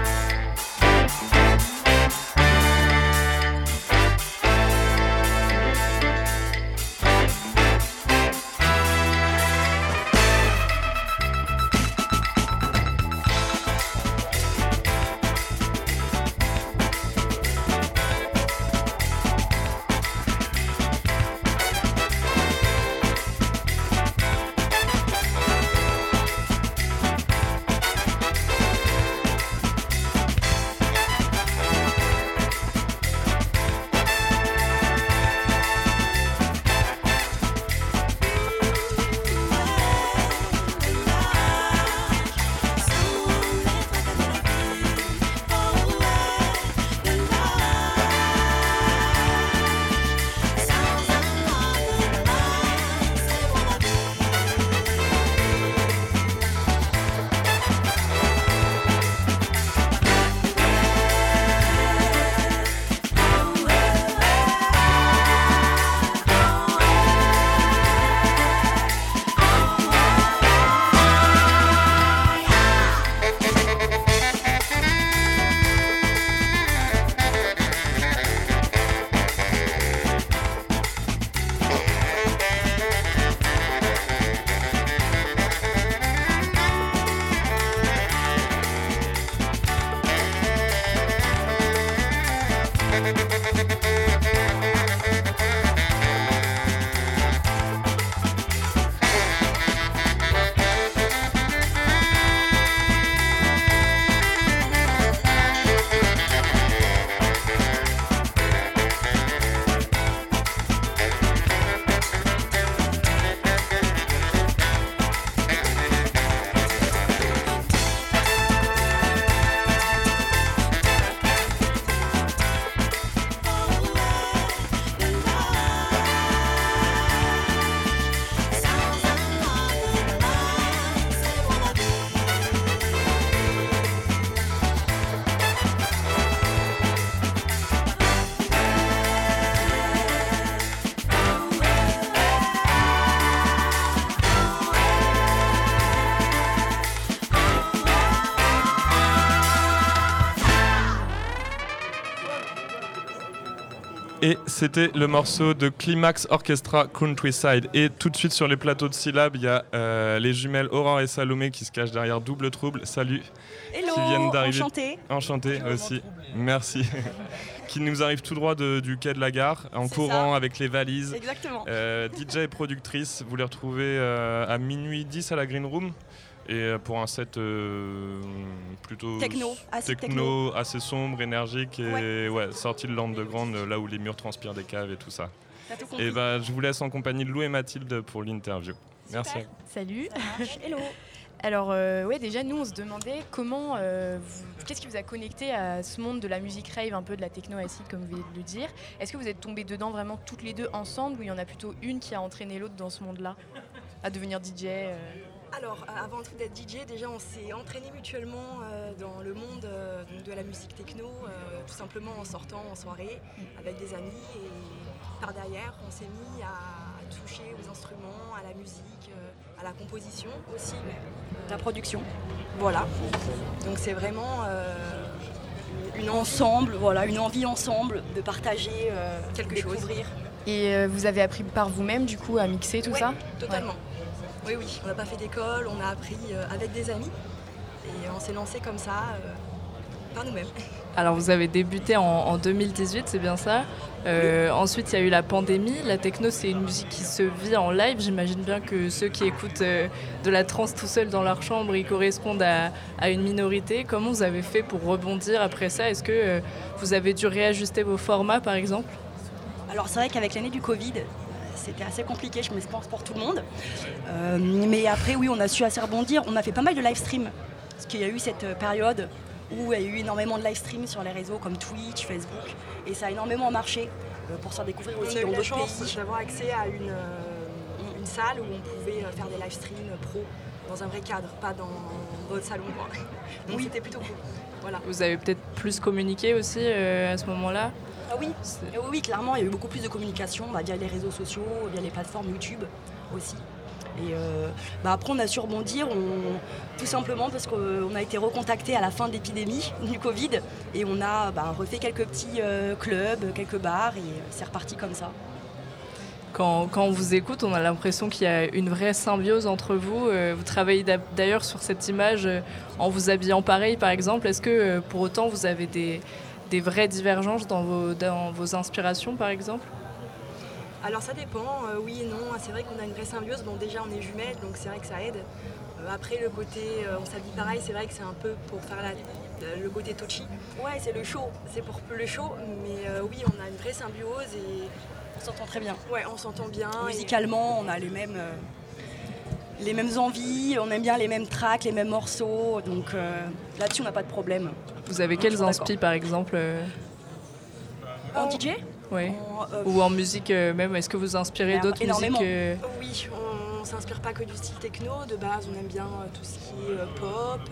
Speaker 5: C'était le morceau de Climax Orchestra Countryside. Et tout de suite sur les plateaux de syllabes, il y a euh, les jumelles Aurore et Salomé qui se cachent derrière Double Trouble. Salut.
Speaker 21: Hello,
Speaker 5: qui viennent d'arriver.
Speaker 21: enchantée.
Speaker 5: Enchanté aussi. Merci. qui nous arrive tout droit de- du quai de la gare, en courant avec les valises.
Speaker 21: Exactement.
Speaker 5: Euh, DJ et productrice, vous les retrouvez euh, à minuit 10 à la Green Room. Et euh, pour un set euh, plutôt
Speaker 21: Techno, assez
Speaker 5: techno, assez sombre, énergique et ouais. sorti de l'underground, euh, là où les murs transpirent des caves et tout ça.
Speaker 21: Tout.
Speaker 5: Et bah, je vous laisse en compagnie de Lou et Mathilde pour l'interview. Merci.
Speaker 19: Salut.
Speaker 21: Hello.
Speaker 19: Alors euh, ouais déjà nous on se demandait comment euh, qu'est-ce qui vous a connecté à ce monde de la musique rave un peu de la techno acide comme vous venez de le dire Est-ce que vous êtes tombées dedans vraiment toutes les deux ensemble ou il y en a plutôt une qui a entraîné l'autre dans ce monde-là à devenir DJ euh
Speaker 21: Alors, euh, avant tout d'être DJ, déjà on s'est entraînés mutuellement euh, dans le monde euh, de la musique techno, tout simplement en sortant en soirée avec des amis et par derrière on s'est mis à toucher aux instruments, à la musique, à la composition aussi, la production. Voilà. Donc c'est vraiment une ensemble, voilà, une envie ensemble de partager quelque chose.
Speaker 19: Et vous avez appris par vous-même du coup à mixer tout
Speaker 21: Ouais,
Speaker 19: ça?
Speaker 21: Totalement. Oui, oui, on n'a pas fait d'école, on a appris euh, avec des amis et on s'est lancé comme ça euh, par nous-mêmes.
Speaker 22: Alors vous avez débuté en, en 2018, c'est bien ça. Euh, Ensuite, il y a eu la pandémie. La techno, c'est une musique qui se vit en live. J'imagine bien que ceux qui écoutent euh, de la trance tout seuls dans leur chambre, ils correspondent à, à une minorité. Comment vous avez fait pour rebondir après ça? Est-ce que euh, vous avez dû réajuster vos formats, par exemple?
Speaker 21: Alors c'est vrai qu'avec l'année du Covid, c'était assez compliqué, je me pense pour tout le monde. Euh, mais après, oui, on a su assez rebondir. On a fait pas mal de live stream. Parce qu'il y a eu cette euh, période où il y a eu énormément de live stream sur les réseaux comme Twitch, Facebook. Et ça a énormément marché euh, pour se faire découvrir aussi
Speaker 23: a eu
Speaker 21: dans
Speaker 23: la
Speaker 21: d'autres
Speaker 23: chance
Speaker 21: pays.
Speaker 23: d'avoir accès à une, euh, une salle où on pouvait faire des live streams pro dans un vrai cadre, pas dans votre salon. Quoi. Donc c'était plutôt cool. Voilà.
Speaker 22: Vous avez peut-être plus communiqué aussi euh, à ce moment-là?
Speaker 21: Ah oui, Eh oui, oui, clairement, il y a eu beaucoup plus de communication bah, via les réseaux sociaux, via les plateformes YouTube aussi. Et euh, bah, après, on a su rebondir, on- tout simplement parce qu'on a été recontacté à la fin de l'épidémie du Covid et on a bah, refait quelques petits euh, clubs, quelques bars et euh, c'est reparti comme ça.
Speaker 22: Quand, quand on vous écoute, on a l'impression qu'il y a une vraie symbiose entre vous. Vous travaillez d'a- d'ailleurs sur cette image en vous habillant pareil, par exemple. Est-ce que pour autant vous avez des, des vraies divergences dans vos, dans vos inspirations, par exemple
Speaker 23: Alors ça dépend, euh, oui et non. C'est vrai qu'on a une vraie symbiose. Bon, déjà on est jumelles, donc c'est vrai que ça aide. Euh, après le côté, euh, on s'habille pareil, c'est vrai que c'est un peu pour faire la- le côté touchy.
Speaker 21: Ouais, c'est le show.
Speaker 23: C'est pour le show, mais euh, oui, on a une vraie symbiose et
Speaker 21: on s'entend très bien.
Speaker 23: Ouais, on s'entend bien. et-
Speaker 21: Musicalement, on a les mêmes, euh, les mêmes envies, on aime bien les mêmes tracks, les mêmes morceaux, donc euh, là-dessus on n'a pas de problème.
Speaker 22: Vous avez quels inspi, par exemple euh,
Speaker 21: En DJ
Speaker 22: ouais.
Speaker 21: euh,
Speaker 22: Ou en musique même Est-ce que vous inspirez d'autres musiques
Speaker 23: Oui, on, on s'inspire pas que du style techno. De base, on aime bien tout ce qui est pop,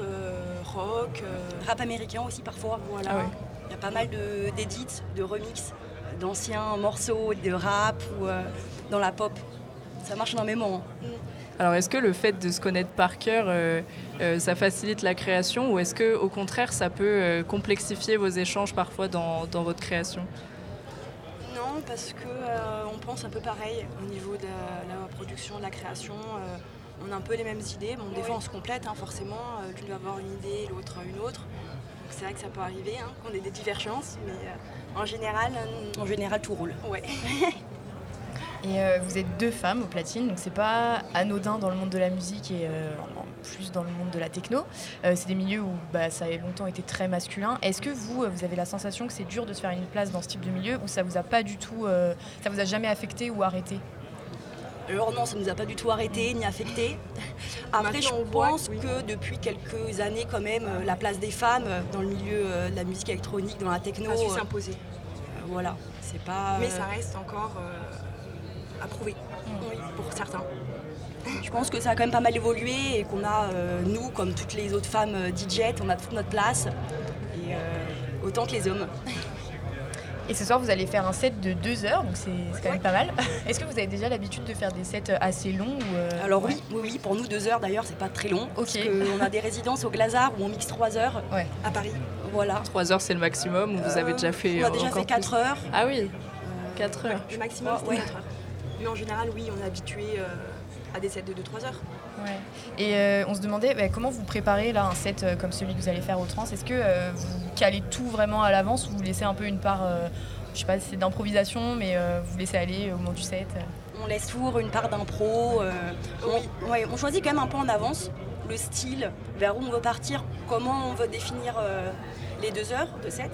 Speaker 23: rock.
Speaker 21: Rap américain aussi parfois.
Speaker 23: Voilà.
Speaker 21: Ah ouais. Il y a pas mal de- d'édits, de, remix d'anciens morceaux de rap ou euh, dans la pop. Ça marche énormément. hein.
Speaker 22: Alors, est-ce que le fait de se connaître par cœur, euh, euh, ça facilite la création ou est-ce que, au contraire, ça peut euh, complexifier vos échanges parfois dans, dans votre création?
Speaker 23: Non, parce que euh, on pense un peu pareil au niveau de la, la production, de la création. euh, on a un peu les mêmes idées. Bon, des fois, on se complète, hein, forcément. Euh, L'une va avoir une idée, l'autre une autre. Donc c'est vrai que ça peut arriver, hein, qu'on ait des divergences, mais euh, en général, euh,
Speaker 21: En général, tout roule.
Speaker 23: Ouais.
Speaker 19: Et euh, vous êtes deux femmes au platine, donc c'est pas anodin dans le monde de la musique et euh, en plus dans le monde de la techno. Euh, c'est des milieux où bah, ça a longtemps été très masculin. Est-ce que vous, vous avez la sensation que c'est dur de se faire une place dans ce type de milieu ou ça vous a pas du tout, euh, ça vous a jamais affecté ou arrêté?
Speaker 21: Alors non, ça nous a pas du tout arrêté ni affecté. Après, je pense
Speaker 23: que
Speaker 21: depuis quelques années, quand même, la place des femmes dans le milieu de la musique électronique, dans la techno,
Speaker 23: a su s'imposer.
Speaker 21: euh, voilà, c'est pas.
Speaker 23: Mais ça reste encore oui, pour certains.
Speaker 21: Je pense que ça a quand même pas mal évolué et qu'on a, euh, nous, comme toutes les autres femmes euh, DJ, on a toute notre place, et euh, autant que les hommes.
Speaker 19: Et ce soir, vous allez faire un set de deux heures, donc c'est quand même pas mal. Est-ce que vous avez déjà l'habitude de faire des sets assez longs ou euh,
Speaker 21: Alors oui, oui, oui, pour nous deux heures d'ailleurs, c'est pas très long. Parce qu'on a des résidences au Glazard où on mixe trois heures à Paris. Voilà.
Speaker 22: 3 heures, c'est le maximum ou vous avez déjà fait
Speaker 21: on a déjà fait quatre heures.
Speaker 22: Ah oui
Speaker 21: Euh,
Speaker 22: 4 heures.
Speaker 21: Le maximum, c'était
Speaker 19: Ouais.
Speaker 21: 4 heures. Mais en général, oui, on est habitué euh, à des sets de 2-3 heures.
Speaker 19: Ouais. Et euh, on se demandait bah, comment vous préparez là un set euh, comme celui que vous allez faire au trans? Est-ce que euh, vous calez tout vraiment à l'avance ou vous laissez un peu une part, euh, je sais pas si c'est d'improvisation, mais euh, vous laissez aller au moment du set? Euh
Speaker 21: On laisse toujours une part d'impro. euh, on, ouais, on choisit quand même un peu en avance le style, vers où on veut partir, comment on veut définir euh, les deux heures de set.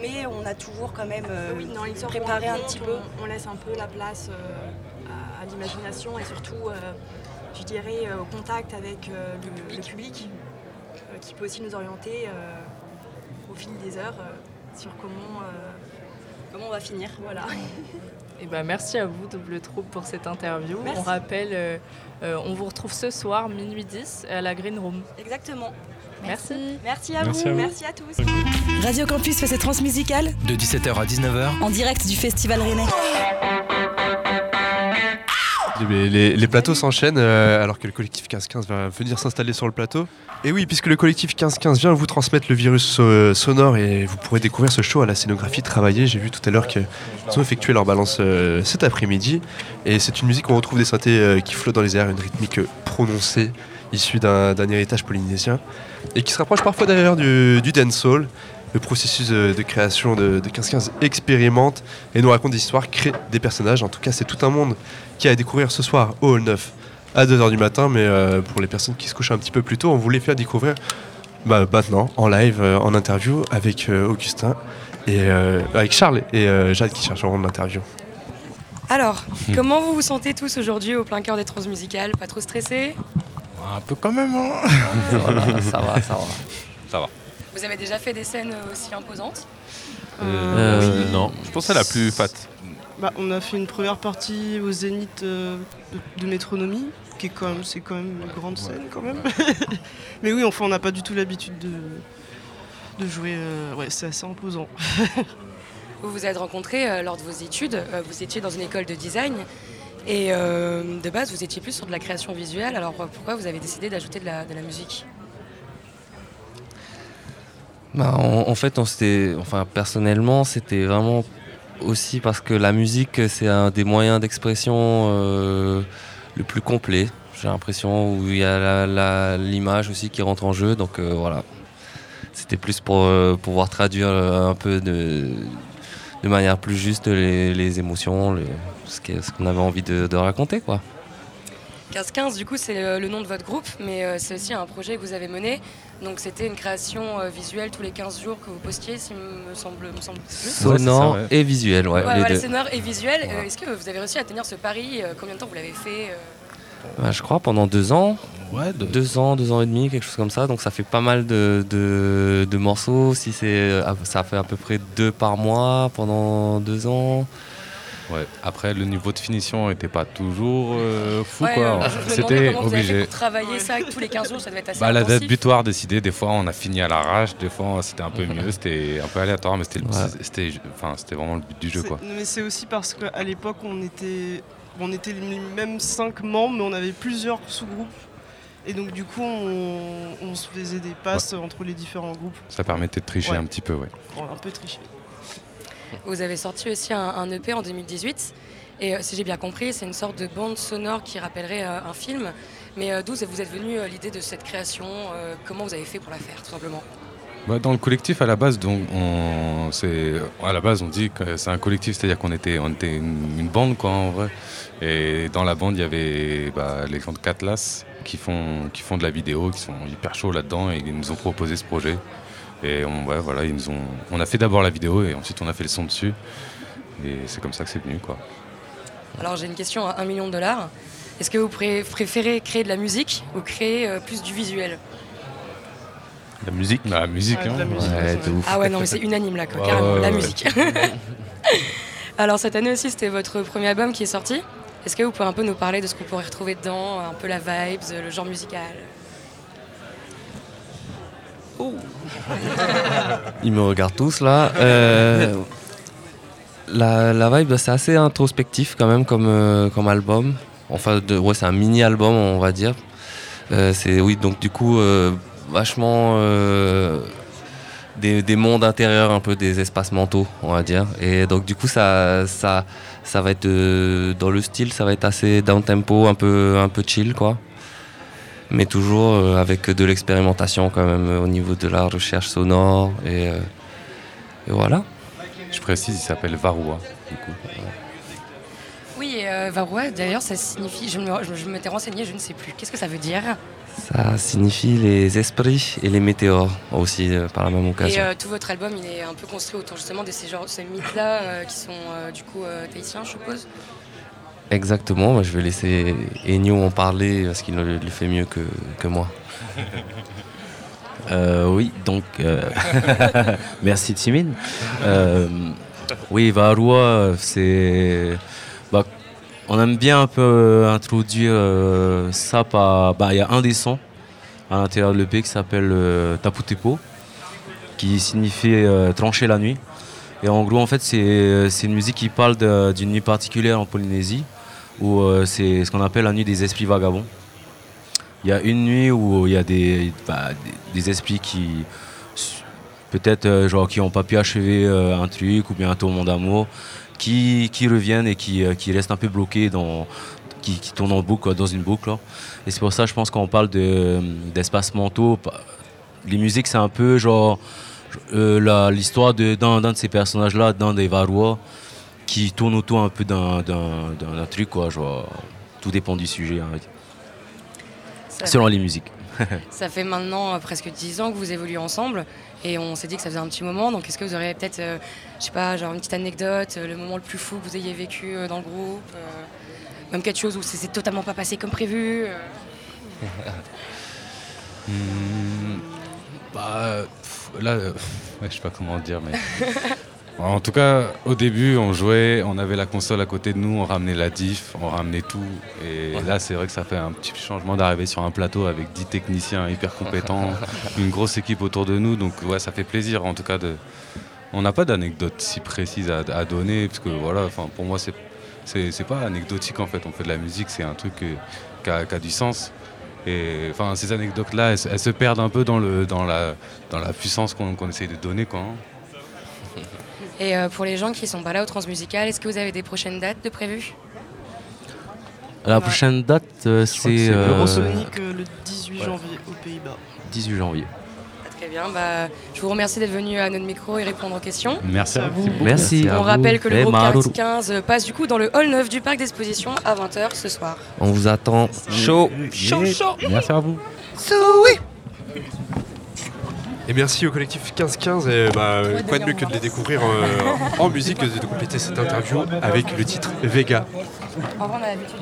Speaker 21: Mais on a toujours quand même euh,
Speaker 23: Oui,
Speaker 21: préparé un
Speaker 23: compte,
Speaker 21: petit peu.
Speaker 23: On, on laisse un peu la place euh, à, à l'imagination et surtout, euh, je dirais, euh, au contact avec euh, le, le public, euh, qui peut aussi nous orienter euh, au fil des heures euh, sur comment, euh,
Speaker 21: comment on va finir. Voilà.
Speaker 22: Eh ben, merci à vous, Double Troupe, pour cette interview.
Speaker 21: Merci.
Speaker 22: On rappelle, euh, euh, on vous retrouve ce soir, minuit 10, à la Green Room.
Speaker 21: Exactement.
Speaker 22: Merci.
Speaker 21: Merci à
Speaker 22: Merci
Speaker 21: vous.
Speaker 22: à vous.
Speaker 21: Merci à tous.
Speaker 24: Radio Campus fait ses transmusicales
Speaker 25: De 17h à 19h,
Speaker 24: en direct du Festival Rennais.
Speaker 3: Les, les- les plateaux s'enchaînent euh, alors que le collectif 1515 va venir s'installer sur le plateau. Et oui, puisque le collectif 1515 vient vous transmettre le virus euh, sonore et vous pourrez découvrir ce show à la scénographie travaillée. J'ai vu tout à l'heure qu'ils ont effectué leur balance euh, cet après-midi. Et c'est une musique où on retrouve des synthés euh, qui flottent dans les airs, une rythmique euh, prononcée issue d'un d'un héritage polynésien et qui se rapproche parfois d'ailleurs du, du dancehall. Le processus de création de, de 1515 expérimente et nous raconte des histoires, crée des personnages. En tout cas, c'est tout un monde qui est à découvrir ce soir au Hall 9 à 2h du matin. Mais euh, pour les personnes qui se couchent un petit peu plus tôt, on voulait faire découvrir bah, maintenant, en live, euh, en interview avec euh, Augustin et euh, avec Charles et euh, Jade qui chercheront l'interview.
Speaker 26: Alors, comment vous vous sentez tous aujourd'hui au plein cœur des transmusicales Pas trop stressés?
Speaker 27: Un peu quand même, hein
Speaker 26: Voilà,
Speaker 27: ça va, ça va. Ça va.
Speaker 26: Vous avez déjà fait des scènes aussi imposantes
Speaker 13: Euh,
Speaker 27: non.
Speaker 13: Je pense à la plus fat.
Speaker 28: Bah, on a fait une première partie au Zénith euh, de, de Métronomie, qui est quand même, c'est quand même une grande scène quand même. Mais oui, enfin, on n'a pas du tout l'habitude de, de jouer. euh, ouais, c'est assez imposant.
Speaker 26: Vous vous êtes rencontrés euh, lors de vos études, euh, vous étiez dans une école de design et euh, de base vous étiez plus sur de la création visuelle, alors pourquoi vous avez décidé d'ajouter de la, musique?
Speaker 13: Bah, en, fait, enfin, personnellement, c'était vraiment aussi parce que la musique, c'est un des moyens d'expression euh, le plus complet. J'ai l'impression où il y a l'image aussi qui rentre en jeu. Donc euh, voilà, c'était plus pour pouvoir traduire un peu de, de manière plus juste les, les émotions, le- ce qu'on avait envie de, de raconter, quoi.
Speaker 26: 15-15 du coup c'est le, nom de votre groupe, mais euh, c'est aussi un projet que vous avez mené. Donc c'était une création euh, visuelle tous les 15 jours que vous postiez, s'il me semble, me semble plus.
Speaker 13: Sonore et visuel, ouais, les
Speaker 26: voilà,
Speaker 13: deux.
Speaker 26: sonore et visuel. Euh,
Speaker 13: Voilà.
Speaker 26: Est-ce que vous avez réussi à tenir ce pari Euh, Combien de temps vous l'avez fait euh
Speaker 13: Bah, je crois pendant deux ans. deux... ans, deux ans et demi, quelque chose comme ça. Donc ça fait pas mal de, de, de morceaux. Si c'est, ah, ça fait à peu près deux par mois pendant deux ans.
Speaker 26: Ouais.
Speaker 27: Après, le niveau de finition n'était pas toujours euh, fou,
Speaker 26: Ouais,
Speaker 27: quoi.
Speaker 26: euh,
Speaker 27: C'était
Speaker 26: comment vous avez fait
Speaker 27: obligé.
Speaker 26: pour travailler ça tous les 15 jours, ça devait être assez
Speaker 27: Bah, la date butoir décidée, des fois on a fini à l'arrache, des fois c'était un peu mieux, c'était un peu aléatoire, mais c'était le-
Speaker 13: Ouais.
Speaker 27: c'était enfin, c'était vraiment le but du jeu. Quoi.
Speaker 28: mais c'est aussi parce qu'à l'époque, on était, on était les mêmes cinq membres, mais on avait plusieurs sous-groupes. Et donc, du coup, on, on se faisait des passes entre les différents groupes.
Speaker 27: Ça permettait de tricher
Speaker 28: Ouais.
Speaker 27: un petit peu, ouais.
Speaker 28: On a un peu triché.
Speaker 26: Vous avez sorti aussi un, un EP en 2018. Et euh, si j'ai bien compris, c'est une sorte de bande sonore qui rappellerait euh, un film. Mais euh, d'où vous êtes venu euh, l'idée de cette création euh, Comment vous avez fait pour la faire, tout simplement?
Speaker 27: Bah, dans le collectif, à la base, donc, on, c'est, à la base, on dit que c'est un collectif, c'est-à-dire qu'on était, on était une, une bande, quoi, en vrai. Et dans la bande, il y avait bah, les gens de Catlas qui font, qui font de la vidéo, qui sont hyper chauds là-dedans, et ils nous ont proposé ce projet. Et on, ouais, voilà, ils nous ont, on a fait d'abord la vidéo, et ensuite on a fait le son dessus. Et c'est comme ça que c'est venu, quoi.
Speaker 26: Alors j'ai une question à 1 million de dollars. Est-ce que vous pré- préférez créer de la musique ou créer euh, plus du visuel?
Speaker 27: La musique? La musique,
Speaker 28: Ouais, de la
Speaker 27: hein.
Speaker 28: musique,
Speaker 27: Ouais, de ouf.
Speaker 26: Ah ouais, non, mais c'est unanime là, quoi,
Speaker 27: Ouais,
Speaker 26: carrément,
Speaker 27: ouais,
Speaker 26: la
Speaker 27: ouais.
Speaker 26: musique. Alors cette année aussi, c'était votre premier album qui est sorti. Est-ce que vous pouvez un peu nous parler de ce qu'on pourrait retrouver dedans, un peu la vibes, le genre musical?
Speaker 13: Ils me regardent tous là. Euh, la, la vibe, c'est assez introspectif quand même comme, euh, comme album. Enfin, de, ouais, c'est un mini-album, on va dire. Euh, c'est oui, donc du coup, euh, vachement euh,
Speaker 26: des, des mondes intérieurs, un peu des espaces mentaux, on va dire. Et donc du coup, ça, ça, ça va être euh, dans le style, ça va être assez down tempo, un peu, un peu chill, quoi. Mais toujours euh, avec de l'expérimentation quand même au niveau de la recherche sonore et, euh, et voilà.
Speaker 27: Je précise, il s'appelle Varoua. Du coup.
Speaker 29: Oui, et euh, Varroa, d'ailleurs, ça signifie. Je, me- je- je m'étais renseignée, je ne sais plus. Qu'est-ce que ça veut dire?
Speaker 26: Ça signifie les esprits et les météores aussi euh, par la même
Speaker 29: Et
Speaker 26: occasion.
Speaker 29: euh, tout votre album, il est un peu construit autour justement de ces, genres- ces mythes-là euh, qui sont euh, du coup euh, tahitiens, je suppose.
Speaker 26: Exactement, je vais laisser Ennio en parler parce qu'il le, le fait mieux que, que moi.
Speaker 13: Euh, oui, donc euh, merci Timine. Euh, oui, Varua, c'est. bah, on aime bien un peu euh, introduire euh, ça par. bah, Il y a un des sons à l'intérieur de l'EP qui s'appelle euh, Taputepo, qui signifie trancher la nuit. Et en gros, en fait, c'est une musique qui parle d'une nuit particulière en Polynésie, où c'est ce qu'on appelle la nuit des esprits vagabonds. Il y a une nuit où il y a des, bah, des, esprits qui peut-être genre qui n'ont pas pu achever un truc ou bien un tourment d'amour, qui, qui reviennent et qui, euh, qui restent un peu bloqués dans qui, qui tournent en boucle, dans une boucle. là. Et c'est pour ça, je pense, qu'on parle de- d'espaces mentaux. Les musiques, c'est un peu genre euh, l'histoire de- d'un d'un de ces personnages-là, d'un des Varois, qui tourne autour un peu d'un truc, quoi. Genre, tout dépend du sujet, hein, selon les musiques.
Speaker 29: Ça fait maintenant euh, presque 10 ans que vous évoluez ensemble et on s'est dit que ça faisait un petit moment. Donc est-ce que vous auriez peut-être, euh, je sais pas, genre une petite anecdote, euh, le moment le plus fou que vous ayez vécu euh, dans le groupe Même quelque chose où ça s'est totalement pas passé comme prévu.
Speaker 27: Hmm, bah, pff, là, ouais, je sais pas comment dire, mais. En tout cas, au début, on jouait, on avait la console à côté de nous, on ramenait la diff, on ramenait tout. Et là, c'est vrai que ça fait un petit changement d'arriver sur un plateau avec 10 techniciens hyper compétents, une grosse équipe autour de nous. Donc, ouais, ça fait plaisir, en tout cas, de. On n'a pas d'anecdote si précise à, à donner, parce que voilà, pour moi, c'est c'est c'est pas anecdotique en fait. On fait de la musique, c'est un truc euh, qui a, du sens. Et enfin, ces anecdotes-là, elles, se- elles se perdent un peu dans, le, dans, la, dans la puissance qu'on qu'on essaye de donner. Quoi, hein.
Speaker 29: Et euh, pour les gens qui sont pas là au Transmusical, est-ce que vous avez des prochaines dates de prévues?
Speaker 13: La prochaine date, euh, c'est. euh,
Speaker 28: Eurosonic euh, le 18 janvier aux Pays-Bas.
Speaker 13: 18 janvier.
Speaker 29: Très bien, bah, je vous remercie d'être venu à notre micro et répondre aux questions.
Speaker 13: Merci à vous. Merci.
Speaker 29: On
Speaker 13: Merci à
Speaker 29: rappelle
Speaker 13: vous.
Speaker 29: que le groupe
Speaker 13: Marou.
Speaker 29: 15 passe du coup dans le hall 9 du parc d'exposition à 20h ce soir.
Speaker 26: On vous attend chaud.
Speaker 29: Chaud, chaud.
Speaker 27: Merci à vous.
Speaker 3: Et merci au collectif 1515. Et bah, quoi de mieux que de les découvrir euh, en musique que de compléter cette interview avec le titre Vega.
Speaker 29: On a l'habitude.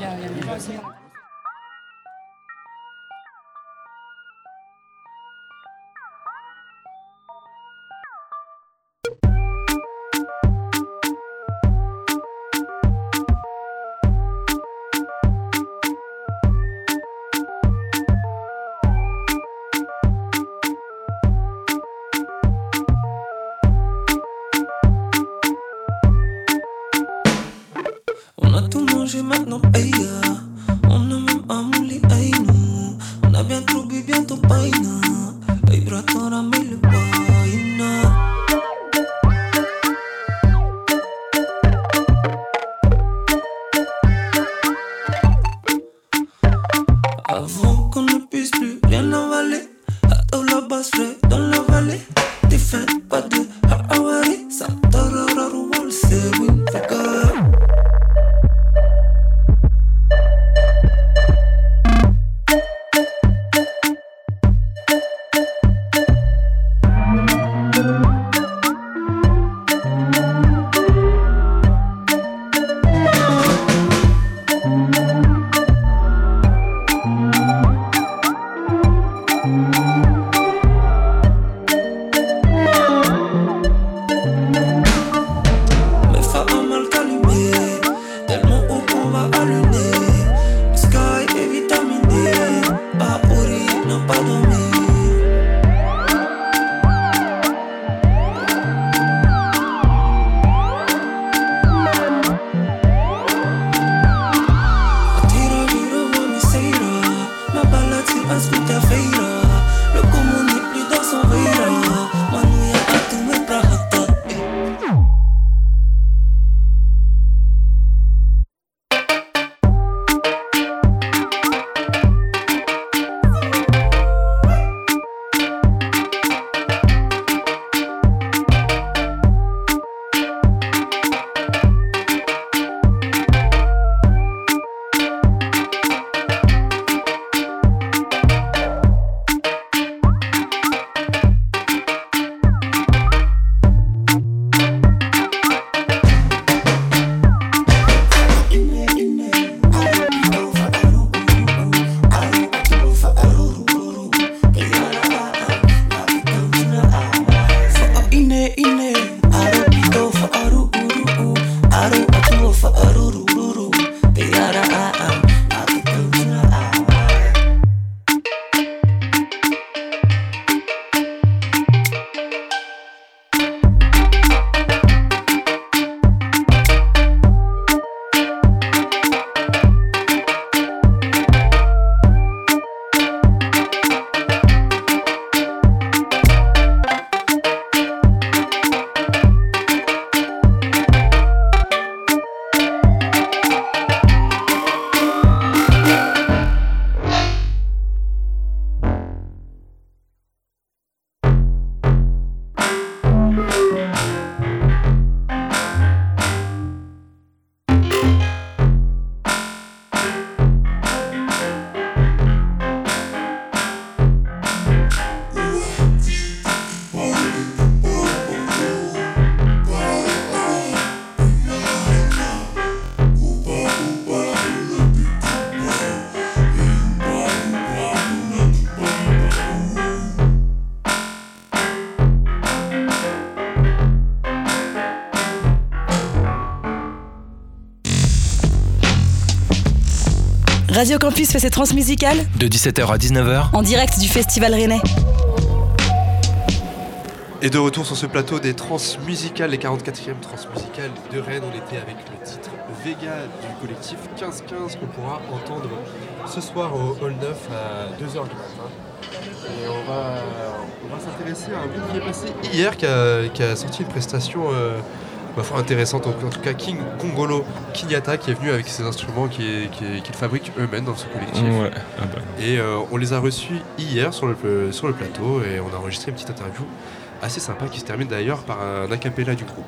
Speaker 24: Radio Campus fait ses transmusicales
Speaker 30: De 17h à 19h,
Speaker 24: en direct du Festival Rennais.
Speaker 3: Et de retour sur ce plateau des transmusicales, les 44e transmusicales de Rennes, on était avec le titre Vega du collectif 1515 qu'on pourra entendre ce soir au Hall 9 à 2h du matin. Et on va, on va s'intéresser à un groupe qui est passé hier, qui a, qui a sorti une prestation euh, foi intéressante, en, en tout cas King Kongolo Kinyata qui est venu avec ses instruments qu'il qui, qu'ils fabriquent eux-mêmes dans ce collectif.
Speaker 5: Ouais, ah bah.
Speaker 3: Et euh, on les a reçus hier sur le, sur le plateau et on a enregistré une petite interview assez sympa qui se termine d'ailleurs par un acapella du groupe.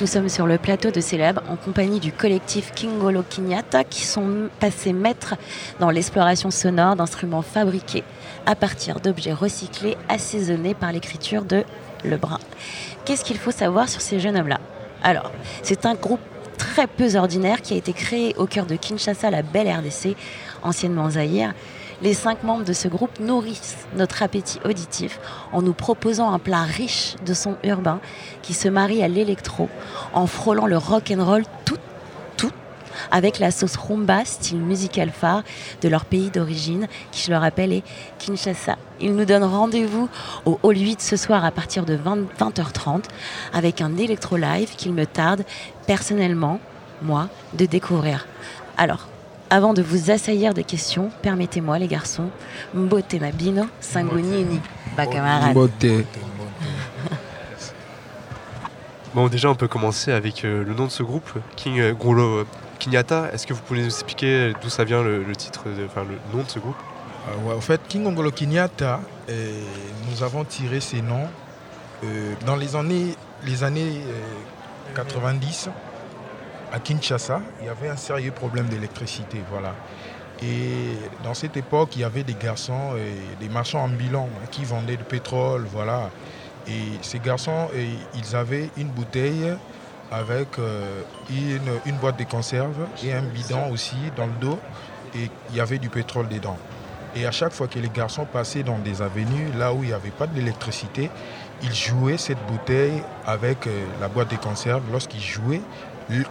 Speaker 7: Nous sommes sur le plateau de Célèbre en compagnie du collectif Kingolo Kinyata qui sont passés maîtres dans l'exploration sonore d'instruments fabriqués à partir d'objets recyclés assaisonnés par l'écriture de Lebrun. Qu'est-ce qu'il faut savoir sur ces jeunes hommes-là? Alors, c'est un groupe très peu ordinaire qui a été créé au cœur de Kinshasa, la belle RDC, anciennement Zaïre. Les cinq membres de ce groupe nourrissent notre appétit auditif en nous proposant un plat riche de sons urbains qui se marie à l'électro en frôlant le rock and roll tout, avec la sauce rumba, style musical phare de leur pays d'origine, qui je le rappelle est Kinshasa. Ils nous donnent rendez-vous au Hall 8 ce soir à partir de 20, 20h30 avec un électro live qu'il me tarde personnellement, moi, de découvrir. Alors, avant de vous assaillir des questions, permettez-moi, les garçons, Mbote Mabino, Sangonini, ma camarade.
Speaker 3: Bon, déjà, on peut commencer avec euh, le nom de ce groupe, King euh, Grolo Kinyata. Est-ce que vous pouvez nous expliquer d'où ça vient le, titre, enfin le nom de ce groupe?
Speaker 31: Euh, en fait, King Ongolo Kenyatta, euh, nous avons tiré ces noms euh, dans les années, les années euh, 90 à Kinshasa. Il y avait un sérieux problème d'électricité, voilà. Et dans cette époque, il y avait des garçons, euh, des marchands ambulants hein, qui vendaient du pétrole, voilà. Et ces garçons, euh, ils avaient une bouteille avec euh, une, boîte de conserve et un bidon aussi dans le dos. Et il y avait du pétrole dedans. Et à chaque fois que les garçons passaient dans des avenues, là où il n'y avait pas d'électricité, ils jouaient cette bouteille avec euh, la boîte de conserve. Lorsqu'ils jouaient,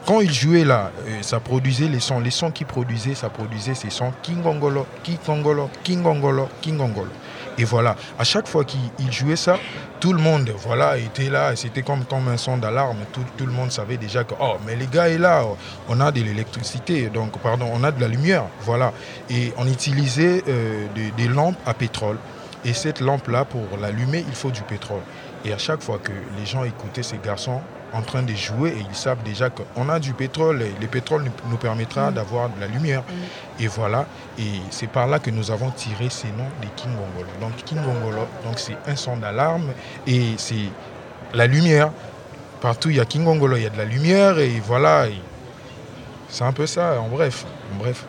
Speaker 31: quand ils jouaient là, euh, ça produisait les sons. Les sons qu'ils produisaient, ça produisait ces sons Kingongolo, Kingongolo, Kingongolo, Kingongolo. Et voilà, à chaque fois qu'ils ils jouaient ça, tout le monde voilà, était là. C'était comme, un son d'alarme. Tout, le monde savait déjà que, oh, mais les gars est là, oh, on a de l'électricité, donc, pardon, on a de la lumière. Voilà. Et on utilisait euh, des, des lampes à pétrole. Et cette lampe-là, pour l'allumer, il faut du pétrole. Et à chaque fois que les gens écoutaient ces garçons en train de jouer, et ils savent déjà qu'on a du pétrole, et le pétrole nous, permettra d'avoir de la lumière. Et voilà, et c'est par là que nous avons tiré ces noms des King Gongolo. Donc King Gongolo, donc c'est un son d'alarme, et c'est la lumière. Partout il y a King Gongolo, il y a de la lumière, et voilà, c'est un peu ça, en bref. En bref.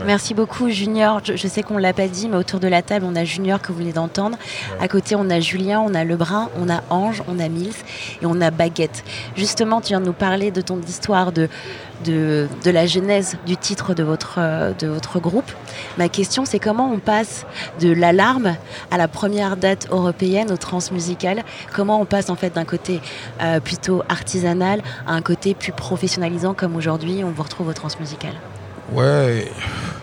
Speaker 31: Ouais.
Speaker 7: Merci beaucoup Junior. Je, je sais qu'on ne l'a pas dit, mais autour de la table, on a Junior que vous venez d'entendre. À côté, on a Julien, on a Lebrun, on a Ange, on a Mills et on a Baguette. Justement, tu viens de nous parler de ton histoire, de, de, de la genèse du titre de votre, euh, de votre groupe. Ma question, c'est comment on passe de l'alarme à la première date européenne au transmusical? Comment on passe en fait d'un côté euh, plutôt artisanal à un côté plus professionnalisant comme aujourd'hui on vous retrouve au transmusical?
Speaker 31: Ouais,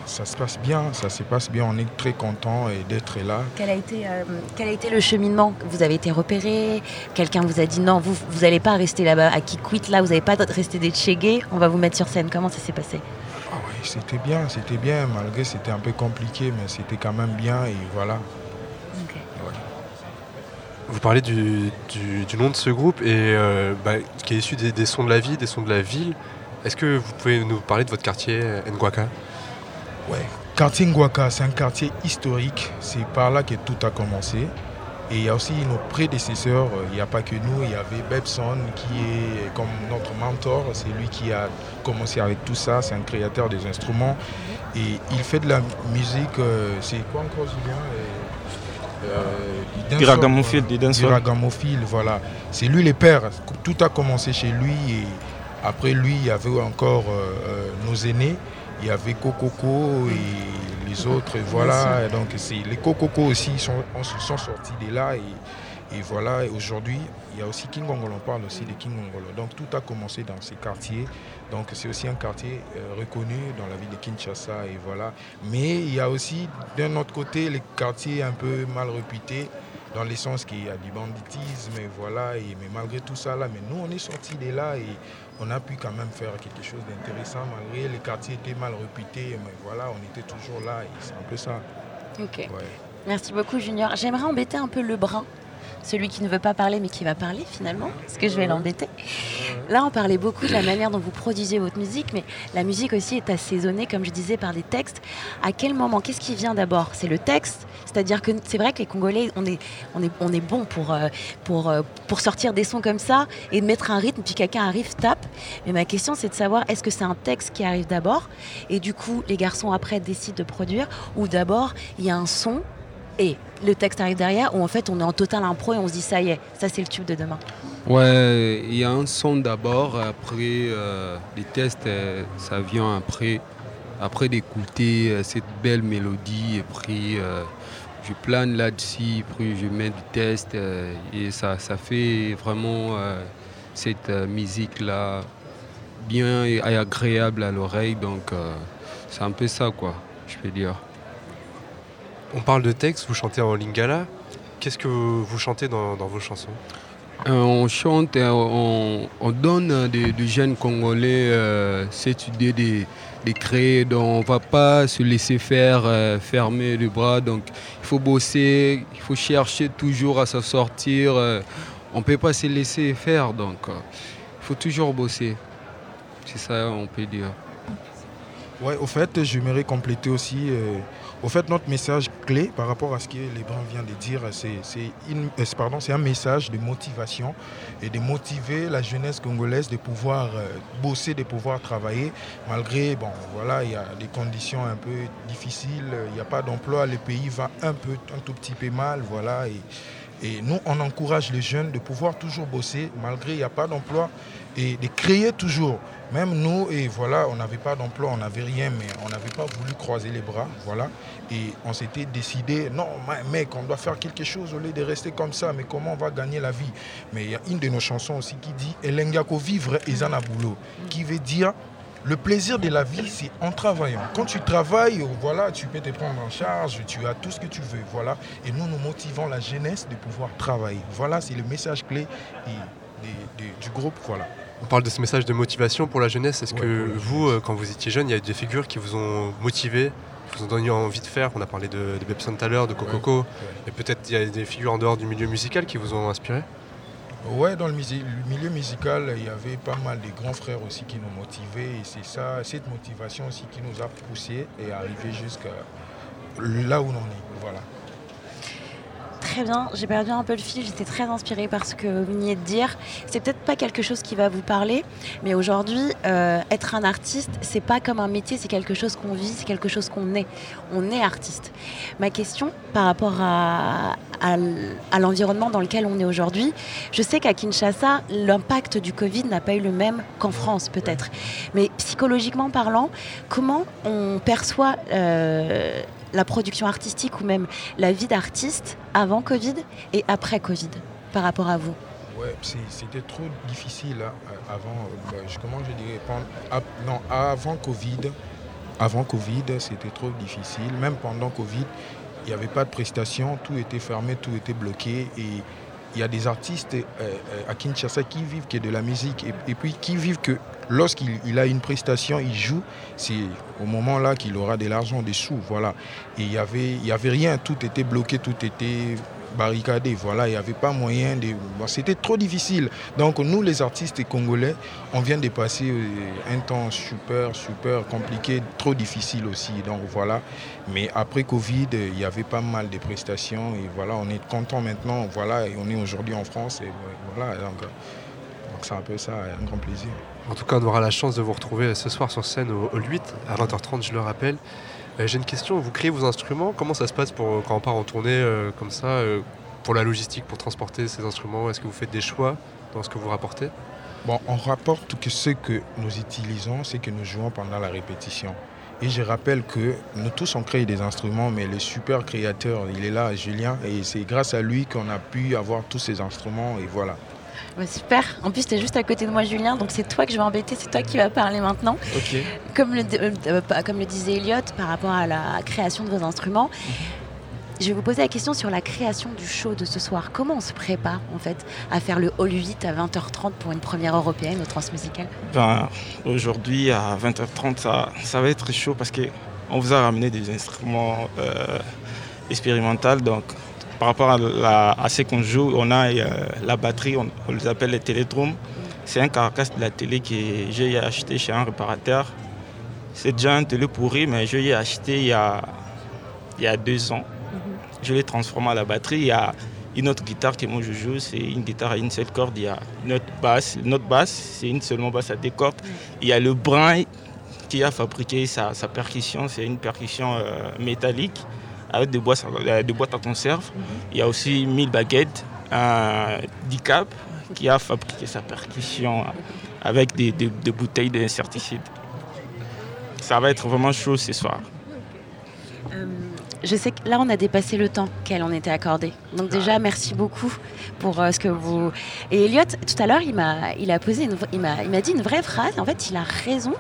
Speaker 31: ça se passe bien, ça se passe bien. On est très content d'être là.
Speaker 7: Quel a, été, euh, quel a été le cheminement? Vous avez été repéré? Quelqu'un vous a dit non, vous vous n'allez pas rester là-bas à Kikwit, là, vous n'allez pas rester des Tchégués, on va vous mettre sur scène. Comment ça s'est passé?
Speaker 31: Ah ouais, c'était bien, c'était bien, malgré c'était un peu compliqué, mais c'était quand même bien et voilà.
Speaker 3: Vous parlez du, du- du nom de ce groupe et euh, bah, qui est issu des, des sons de la vie, des sons de la ville. Est-ce que vous pouvez nous parler de votre quartier euh, Nguaka
Speaker 31: Ouais. Quartier Ngwaka, c'est un quartier historique. C'est par là que tout a commencé. Et il y a aussi nos prédécesseurs. euh, Il n'y a pas que nous. Il y avait Bebson qui est comme notre mentor. C'est lui qui a commencé avec tout ça. C'est un créateur des instruments. Et il fait de la musique. euh, c'est quoi encore, Julien? Euh, euh,
Speaker 32: Du ragamuffin,
Speaker 31: voilà. C'est lui le père. Tout a commencé chez lui. Et après lui, il y avait encore euh, euh, nos aînés. Il y avait Kokoko et les autres. et Voilà. Et donc, les Kokoko aussi sont, ont- sont sortis de là. Et, Et voilà, et aujourd'hui, il y a aussi King Ongolo, on parle aussi de King Ongolo. Donc tout a commencé dans ces quartiers. Donc c'est aussi un quartier euh, reconnu dans la ville de Kinshasa. Et voilà. Mais il y a aussi d'un autre côté les quartiers un peu mal réputés dans le sens qu'il y a du banditisme, et voilà, et, mais malgré tout ça, là, mais nous, on est sortis de là et on a pu quand même faire quelque chose d'intéressant, malgré les quartiers étaient mal réputés, mais voilà, on était toujours là, et c'est un peu ça.
Speaker 7: Ok.
Speaker 31: Ouais.
Speaker 7: Merci beaucoup, Junior. J'aimerais embêter un peu le brun, celui qui ne veut pas parler mais qui va parler finalement, parce que je vais l'embêter. Là, on parlait beaucoup de la manière dont vous produisez votre musique, mais la musique aussi est assaisonnée, comme je disais, par des textes. À quel moment Qu'est-ce qui vient d'abord? C'est le texte? C'est-à-dire que c'est vrai que les Congolais, on est, on est, on est bon pour, euh, pour, euh, pour sortir des sons comme ça et mettre un rythme, puis quelqu'un arrive, tape. Mais ma question, c'est de savoir, est-ce que c'est un texte qui arrive d'abord Et du coup, les garçons, après, décident de produire Ou d'abord, il y a un son et le texte arrive derrière, où en fait on est en total impro et on se dit ça y est, ça c'est le tube de demain.
Speaker 30: Ouais, il y a un son d'abord, après euh, les tests, euh, ça vient après, après d'écouter euh, cette belle mélodie, et puis je plane là-dessus, puis je mets du test, et ça, ça fait vraiment cette musique-là bien et agréable à l'oreille, donc c'est un peu ça quoi, je peux dire.
Speaker 3: On parle de texte, vous chantez en lingala. Qu'est-ce que vous, chantez dans, dans vos chansons?
Speaker 30: Euh, on chante, on, on donne à des, des jeunes Congolais euh, cette idée de, de créer. Donc on ne va pas se laisser faire, euh, fermer les bras. Donc il faut bosser, il faut chercher toujours à s'en sortir. euh, on ne peut pas se laisser faire. Donc euh, il faut toujours bosser. C'est ça, on peut dire.
Speaker 31: Ouais, au fait, j'aimerais compléter aussi. Au fait, notre message clé par rapport à ce que Lebron vient de dire, euh, c'est un message de motivation et de motiver la jeunesse congolaise de pouvoir euh, bosser, de pouvoir travailler, malgré, bon, voilà, il y a des conditions un peu difficiles, il n'y a pas d'emploi, le pays va un peu, un tout petit peu mal, voilà, et, et nous, on encourage les jeunes de pouvoir toujours bosser, malgré il n'y a pas d'emploi, et de créer toujours. Même nous, et voilà, on n'avait pas d'emploi, on n'avait rien, mais on n'avait pas voulu croiser les bras, voilà. Et on s'était décidé, non, mec, on doit faire quelque chose au lieu de rester comme ça, mais comment on va gagner la vie? Mais il y a une de nos chansons aussi qui dit Elengako vivre et boulot, qui veut dire le plaisir de la vie, c'est en travaillant. Quand tu travailles, voilà, tu peux te prendre en charge, tu as tout ce que tu veux, voilà. Et nous, nous motivons la jeunesse de pouvoir travailler. Voilà, c'est le message clé du groupe, voilà.
Speaker 3: On parle de ce message de motivation pour la jeunesse. Est-ce
Speaker 31: Ouais,
Speaker 3: que vous, euh, quand vous étiez jeune, il y a eu des figures qui vous ont motivé, qui vous ont donné envie de faire? On a parlé de, de Bebson tout à l'heure, de Cococo. Et peut-être il y a des figures en dehors du milieu musical qui vous ont inspiré?
Speaker 31: Ouais, dans le, milieu musical, il y avait pas mal de grands frères aussi qui nous motivaient. Et c'est ça, cette motivation aussi qui nous a poussés et arrivé jusqu'à là où on en est. Voilà.
Speaker 7: Très bien, j'ai perdu un peu le fil, j'étais très inspirée par ce que vous veniez de dire. C'est peut-être pas quelque chose qui va vous parler, mais aujourd'hui, euh, être un artiste, c'est pas comme un métier, c'est quelque chose qu'on vit, c'est quelque chose qu'on est. On est artiste. Ma question par rapport à, l'environnement dans lequel on est aujourd'hui, je sais qu'à Kinshasa, l'impact du Covid n'a pas eu le même qu'en France peut-être. Mais psychologiquement parlant, comment on perçoit euh, la production artistique ou même la vie d'artiste avant Covid et après Covid par rapport à vous
Speaker 31: Ouais, c'était trop difficile hein, euh, avant. euh, bah, je- comment avant Covid, avant Covid, c'était trop difficile. Même pendant Covid, il n'y avait pas de prestations, tout était fermé, tout était bloqué. Il y a des artistes euh, euh, à Kinshasa qui vivent que de la musique et, puis qui vivent que lorsqu'il il a une prestation, il joue, c'est au moment là qu'il aura de l'argent, des sous, voilà. Et il y avait rien, tout était bloqué, tout était barricadé, voilà, il n'y avait pas moyen de... C'était trop difficile. Donc nous, les artistes congolais, on vient de passer euh, un temps super, super compliqué, trop difficile aussi, donc voilà. Mais après Covid, euh, il y avait pas mal de prestations et voilà, on est content maintenant, voilà, et on est aujourd'hui en France et voilà, donc c'est un peu ça, un grand plaisir.
Speaker 3: En tout cas, on aura la chance de vous retrouver ce soir sur scène au, au 8 à 20h30, je le rappelle. Euh, J'ai une question, vous créez vos instruments, comment ça se passe pour, quand on part en tournée euh, comme ça, euh, pour la logistique, pour transporter ces instruments? Est-ce que vous faites des choix dans ce que vous rapportez?
Speaker 31: Bon, on rapporte que ce que nous utilisons, c'est que nous jouons pendant la répétition. Et je rappelle que nous tous on crée des instruments, mais le super créateur, il est là, Julien, et c'est grâce à lui qu'on a pu avoir tous ces instruments, et voilà.
Speaker 7: Ouais, super. En plus, tu es juste à côté de moi, Julien, donc c'est toi que je vais embêter, c'est toi qui vas parler maintenant.
Speaker 31: Ok.
Speaker 7: Comme le, euh, euh, comme le disait Elliot par rapport à la création de vos instruments, je vais vous poser la question sur la création du show de ce soir. Comment on se prépare en fait à faire le Hall 8 à 20h30 pour une première européenne au Transmusical
Speaker 33: Ben, aujourd'hui, à 20h30, ça, ça va être chaud parce qu'on vous a ramené des instruments euh, expérimentaux. Donc, par rapport à, la- à ce qu'on joue, on a euh, la batterie, on, on les appelle les télédromes. C'est un carcasse de la télé que j'ai acheté chez un réparateur. C'est déjà un télé pourri, mais je l'ai acheté il y a, il y a deux ans. Je l'ai transformé à la batterie. Il y a une autre guitare que moi je joue, c'est une guitare à une seule corde. Il y a une autre basse. Notre basse, c'est une seulement basse à deux cordes. Il y a le brin qui a fabriqué sa, sa percussion. C'est une percussion euh, métallique avec des boîtes, euh, des boîtes à conserve. Il y a aussi 1000 baguettes, un DICAP qui a fabriqué sa percussion avec des, des- des bouteilles d'insecticides. Ça va être vraiment chaud ce soir.
Speaker 7: Euh, Je sais que là, on a dépassé le temps qu'elle en était accordé. Donc déjà, merci beaucoup pour euh, ce que vous... Et Elliot, tout à l'heure, il m'a, il a posé, une il m'a, il m'a dit une vraie phrase. En fait, il a raison.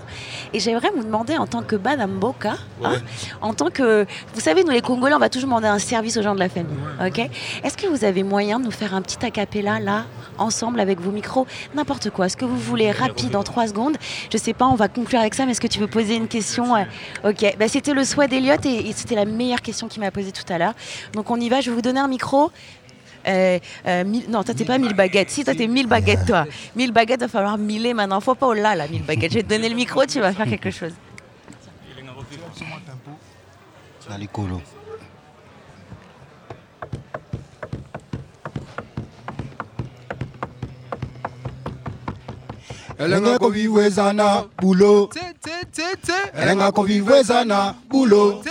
Speaker 7: Et j'aimerais vous demander, en tant que Madame Boca, hein, en tant que... Vous savez, nous les Congolais, on va toujours demander un service aux gens de la famille. Ok? Est-ce que vous avez moyen de nous faire un petit acapella, là, ensemble, avec vos micros? N'importe quoi. Ce que vous voulez, rapide, en trois secondes? Je sais pas, on va conclure avec ça, mais est-ce que tu veux poser une question? Ok. Bah, c'était le souhait d'Elliot et, et c'était la meilleure question qu'il m'a posée tout à l'heure. Donc on y va, je vais vous donner un micro. Euh, euh, mille- non, toi t'es pas 1000 baguettes. Si, toi t'es 1000 baguettes, toi. 1000 baguettes, va falloir miler maintenant. Faut pas au là, là, 1000 baguettes. Je vais te donner le micro, tu vas faire quelque chose.
Speaker 34: Elenga koviwezana bulo. elenga koviwezana bulo.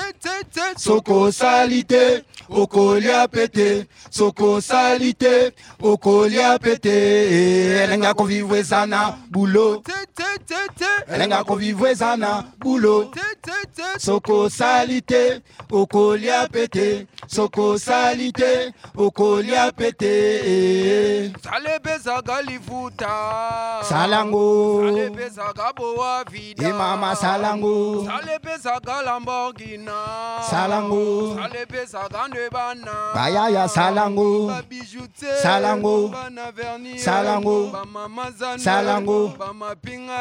Speaker 34: sokosali te okolia pete. Sokosali te okolia pete. Elenga koviwezana bulo. Elenga koviwezana bulo. Sokosali te okolia pete sokosali te okolia pete.
Speaker 32: Salebezaka lifuta.
Speaker 34: Salango.
Speaker 32: Salebezaka boa vida.
Speaker 34: Emama salango.
Speaker 32: Salebezaka lamborgina
Speaker 34: Salango.
Speaker 32: salebezaka nde bana
Speaker 34: bayaya salango. Salango. salango. salango.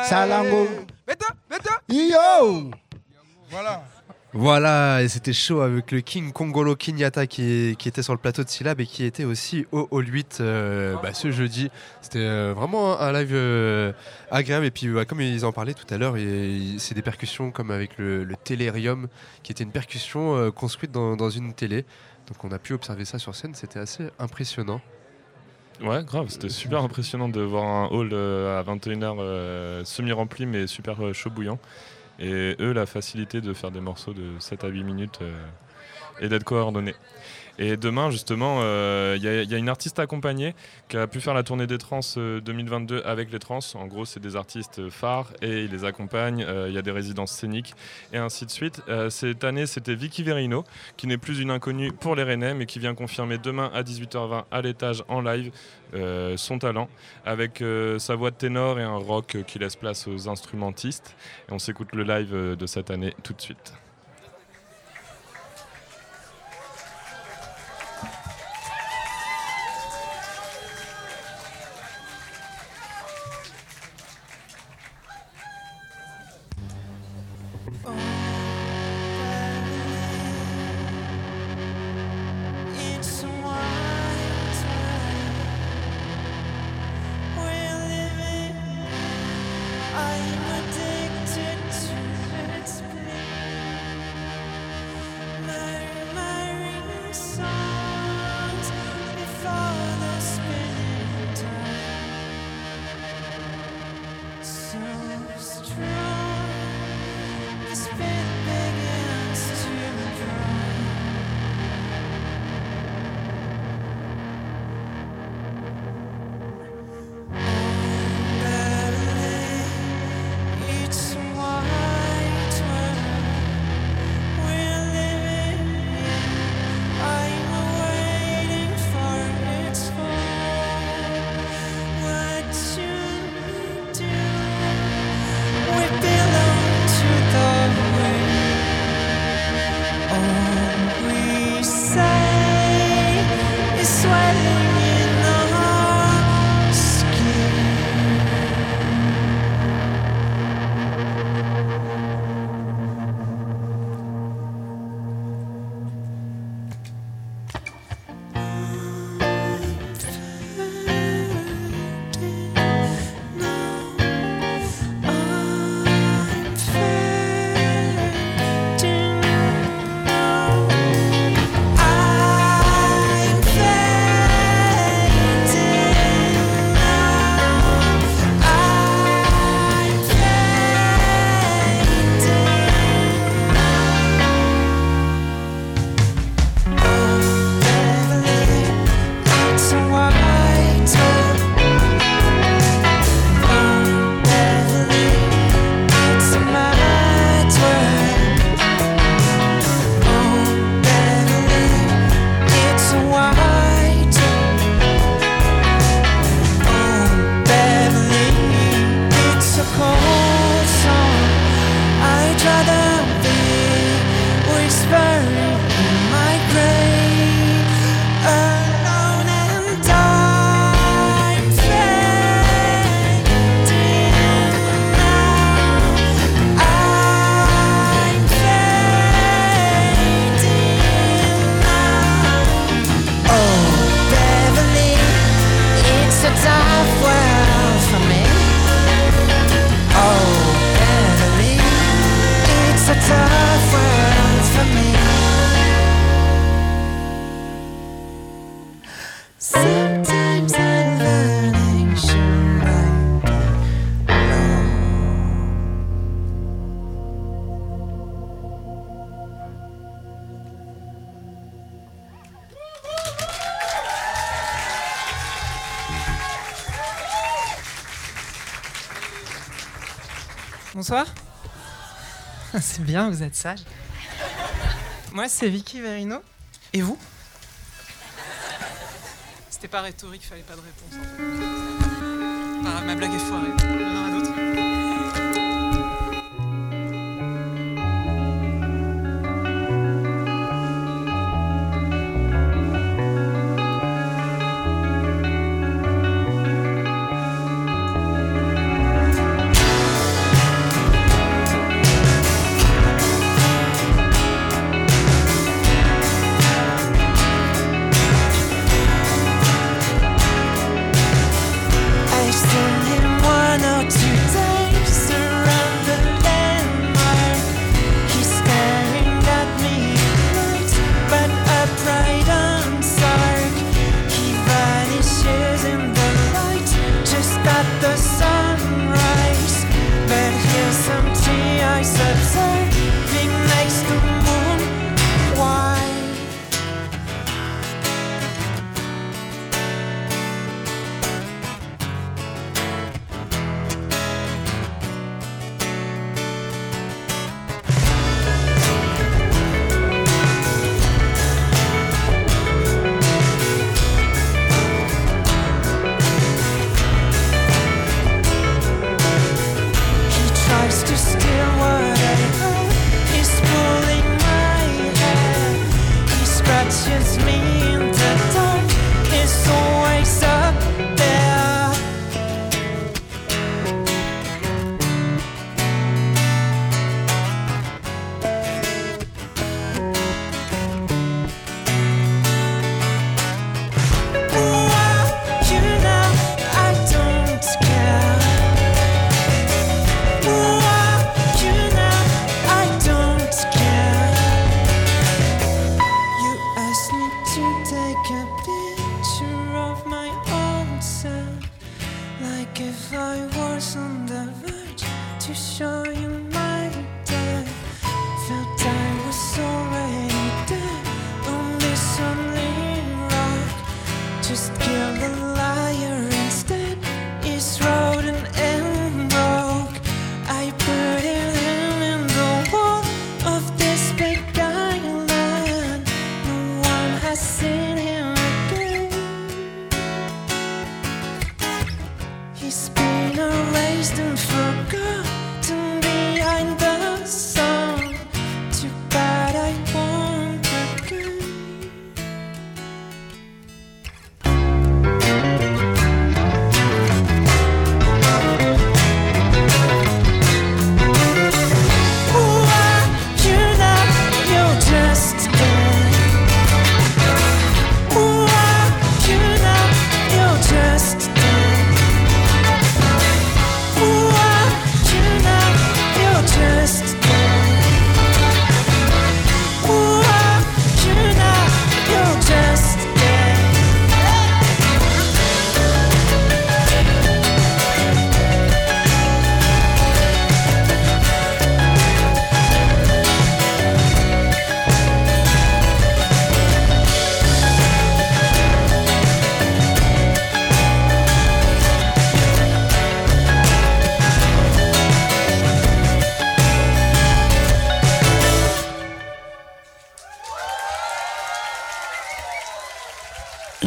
Speaker 34: salango. Iyo
Speaker 31: Voilà.
Speaker 3: Voilà, et c'était chaud avec le King Kongolo Kinyata qui, était sur le plateau de Syllab et qui était aussi au Hall 8 euh, bah, ce jeudi. C'était euh, vraiment un live euh, agréable. Et puis, bah, comme ils en parlaient tout à l'heure, c'est des percussions comme avec le, le Télérium, qui était une percussion construite dans, une télé. Donc, on a pu observer ça sur scène. C'était assez impressionnant.
Speaker 5: Ouais, grave, c'était super impressionnant de voir un hall à 21h euh, semi-rempli mais super chaud bouillant. Et eux, la facilité de faire des morceaux de 7 à 8 minutes euh, et d'être coordonnés. Et demain, justement, euh, il y, a- il y a une artiste accompagnée qui a pu faire la tournée des trans euh, 2022 avec les trans. En gros, c'est des artistes phares et ils les accompagnent. Euh, Il y a des résidences scéniques et ainsi de suite. Euh, cette année, c'était Vicky Verino, qui n'est plus une inconnue pour les Rennais, mais qui vient confirmer demain à 18h20 à l'étage en live euh, son talent avec euh, sa voix de ténor et un rock euh, qui laisse place aux instrumentistes. Et on s'écoute le live euh, de cette année tout de suite.
Speaker 35: Bien, vous êtes sage. Moi, c'est Vicky Verino. Et vous? C'était pas rhétorique, fallait pas de réponse. En fait. Ma blague est foirée. Il y en aura d'autres.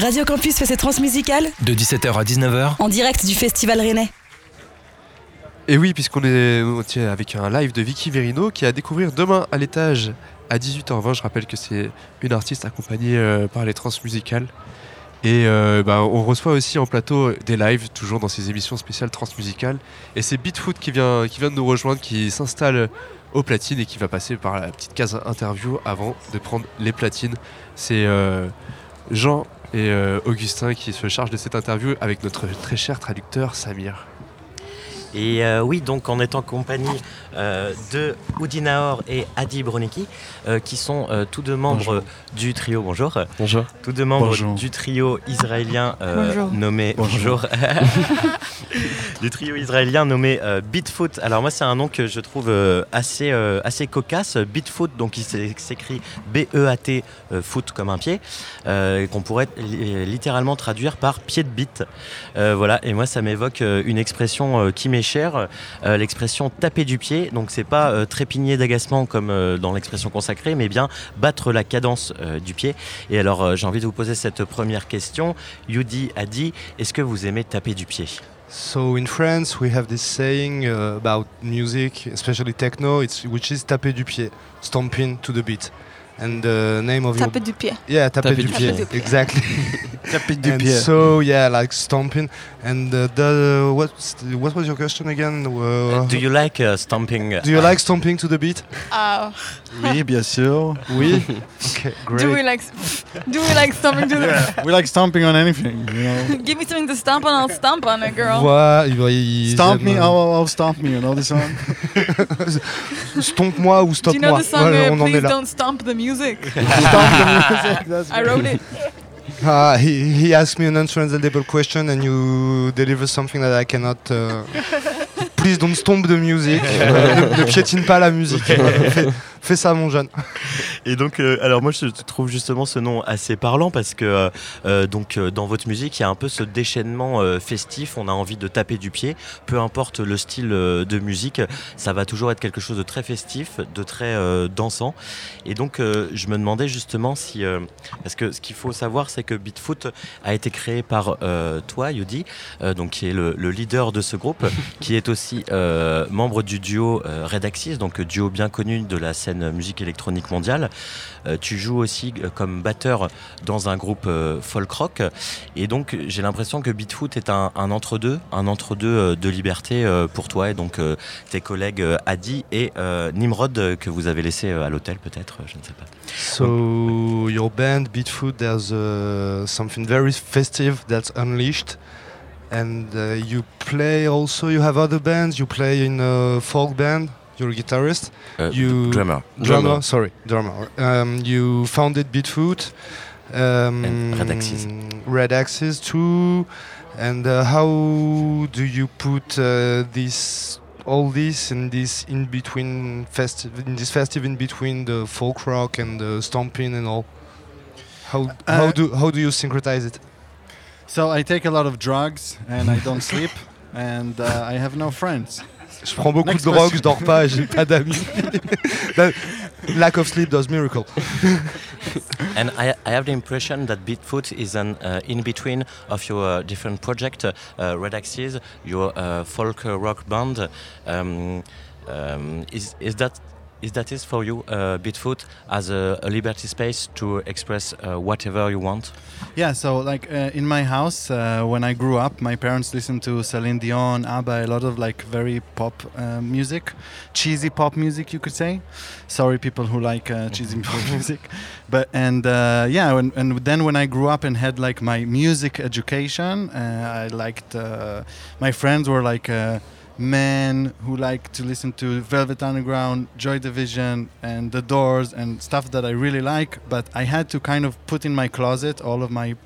Speaker 24: Radio Campus fait ses transmusicales
Speaker 6: De 17h à 19h,
Speaker 24: en direct du Festival Rennais.
Speaker 3: Et oui, puisqu'on est avec un live de Vicky Verino qui est à découvrir demain à l'étage à 18h20. Je rappelle que c'est une artiste accompagnée euh, par les transmusicales. Et euh, bah, on reçoit aussi en plateau des lives, toujours dans ces émissions spéciales transmusicales. Et c'est Beatfoot qui vient, qui vient de nous rejoindre, qui s'installe aux platines et qui va passer par la petite case interview avant de prendre les platines. C'est euh, Jean et euh, Augustin qui se chargent de cette interview avec notre très cher traducteur Samir.
Speaker 36: Et euh, oui, donc en compagnie
Speaker 6: euh, de Oudinaor et Adi Broniki, euh, qui sont euh, tous deux membres du trio. Bonjour.
Speaker 9: Bonjour.
Speaker 6: Tous deux membres
Speaker 9: Bonjour.
Speaker 6: du trio israélien euh, nommé.
Speaker 9: Bonjour.
Speaker 6: du trio israélien nommé euh, Beatfoot. Alors moi c'est un nom que je trouve euh, assez, euh, assez cocasse. Beatfoot, donc il s'é- s'écrit B-E-A-T, euh, foot comme un pied, euh, qu'on pourrait li- littéralement traduire par pied de bite. Euh, voilà, et moi ça m'évoque euh, une expression euh, qui m'est chère, euh, l'expression taper du pied. Donc c'est pas euh, trépigner d'agacement comme euh, dans l'expression consacrée, mais bien battre la cadence euh, du pied. Et alors j'ai envie de vous poser cette première question. Yudi a dit, est-ce que vous aimez taper du pied?
Speaker 37: So in France, we have this saying uh, about music, especially techno, which is taper du pied, stomping to the beat. And the name of
Speaker 38: Taper
Speaker 37: your...
Speaker 38: du pied.
Speaker 37: Yeah, taper,
Speaker 38: Taper
Speaker 37: du
Speaker 38: du
Speaker 37: pied.
Speaker 38: pied.
Speaker 37: Exactly.
Speaker 38: Taper du
Speaker 37: and
Speaker 38: pied.
Speaker 37: So yeah, like stomping. And uh, the, what, what was your question again? Uh,
Speaker 6: Do you like uh, stomping?
Speaker 37: Do you like stomping to the beat?
Speaker 38: Ah.
Speaker 39: Oui, bien sûr.
Speaker 37: Oui. okay, great.
Speaker 38: Do we like do we like stomping to the
Speaker 39: Yeah, we like stomping on anything. You know.
Speaker 38: Give me something to stomp on, I'll stomp on it, girl.
Speaker 37: Voilà, il va- il-
Speaker 39: Stomp me, oh, oh, oh, stomp me, you know the song?
Speaker 37: Stomp-moi ou
Speaker 38: Do
Speaker 37: stop-moi.
Speaker 38: you know the song
Speaker 37: Voilà,
Speaker 38: uh,
Speaker 37: on en est
Speaker 38: Please
Speaker 37: là.
Speaker 38: don't stomp the music?
Speaker 39: Stomp the music, that's
Speaker 38: I wrote it.
Speaker 37: Ah, he, he asked me an untranslatable question and you deliver something that I cannot. uh, Please don't stomp the music. Ne, ne piétine pas la musique. Fais, ça, mon jeune.
Speaker 6: Et donc, euh, alors moi je trouve justement ce nom assez parlant parce que euh, euh, donc dans votre musique il y a un peu ce déchaînement festif. On a envie de taper du pied, peu importe le style de musique, ça va toujours être quelque chose de très festif, de très dansant. Et donc je me demandais justement si parce que ce qu'il faut savoir c'est que Beatfoot a été créé par toi, euh, donc qui est le, le leader de ce groupe, qui est aussi membre du duo euh, Red Axis, donc duo bien connu de la scène musique électronique mondiale. Euh, tu joues aussi euh, comme batteur dans un groupe euh, folk rock, et donc j'ai l'impression que Beatfoot est un, entre-deux, un entre-deux de liberté pour toi et donc tes collègues Adi et Nimrod que vous avez laissé à l'hôtel peut-être, je ne sais pas.
Speaker 37: So your band Beatfoot, there's uh, something very festive that's unleashed, and uh, you play also. You have other bands? You play in a folk band? You're a guitarist.
Speaker 6: Uh,
Speaker 37: you
Speaker 6: drummer.
Speaker 37: Drummer.
Speaker 6: Drummer.
Speaker 37: Sorry, drummer. Um, you founded Beatfoot. Um,
Speaker 6: And Red Axis.
Speaker 37: Red Axis too. And uh, how do you put uh, this? All this in this in between festive in this festive in between the folk rock and the stomping and all. How how
Speaker 39: Uh,
Speaker 37: do how do you syncretize it?
Speaker 39: So I take a lot of drugs and I don't sleep and uh, I have no friends.
Speaker 37: Je prends beaucoup
Speaker 39: Next
Speaker 37: de drogue, je dors pas, j'ai pas d'amis. That- Lack of sleep does miracle.
Speaker 6: And I, I have the impression that Beatfoot is an uh, in between of your uh, different project, uh, Red Axis, your uh, folk rock band. Um, um, is is that is that is for you, uh, Beatfoot, as a, a liberty space to express uh, whatever you want?
Speaker 39: Yeah, so like uh, in my house, uh, when I grew up, my parents listened to Celine Dion, ABBA, a lot of like very pop uh, music, cheesy pop music, you could say. Sorry, people who like uh, cheesy pop music, but and uh, yeah, when, and then when I grew up and had like my music education, uh, I liked. Uh, my friends were like. Men who like to listen to Velvet Underground, Joy Division, and The Doors, and stuff that I really like. But I had to kind of put in my closet all of my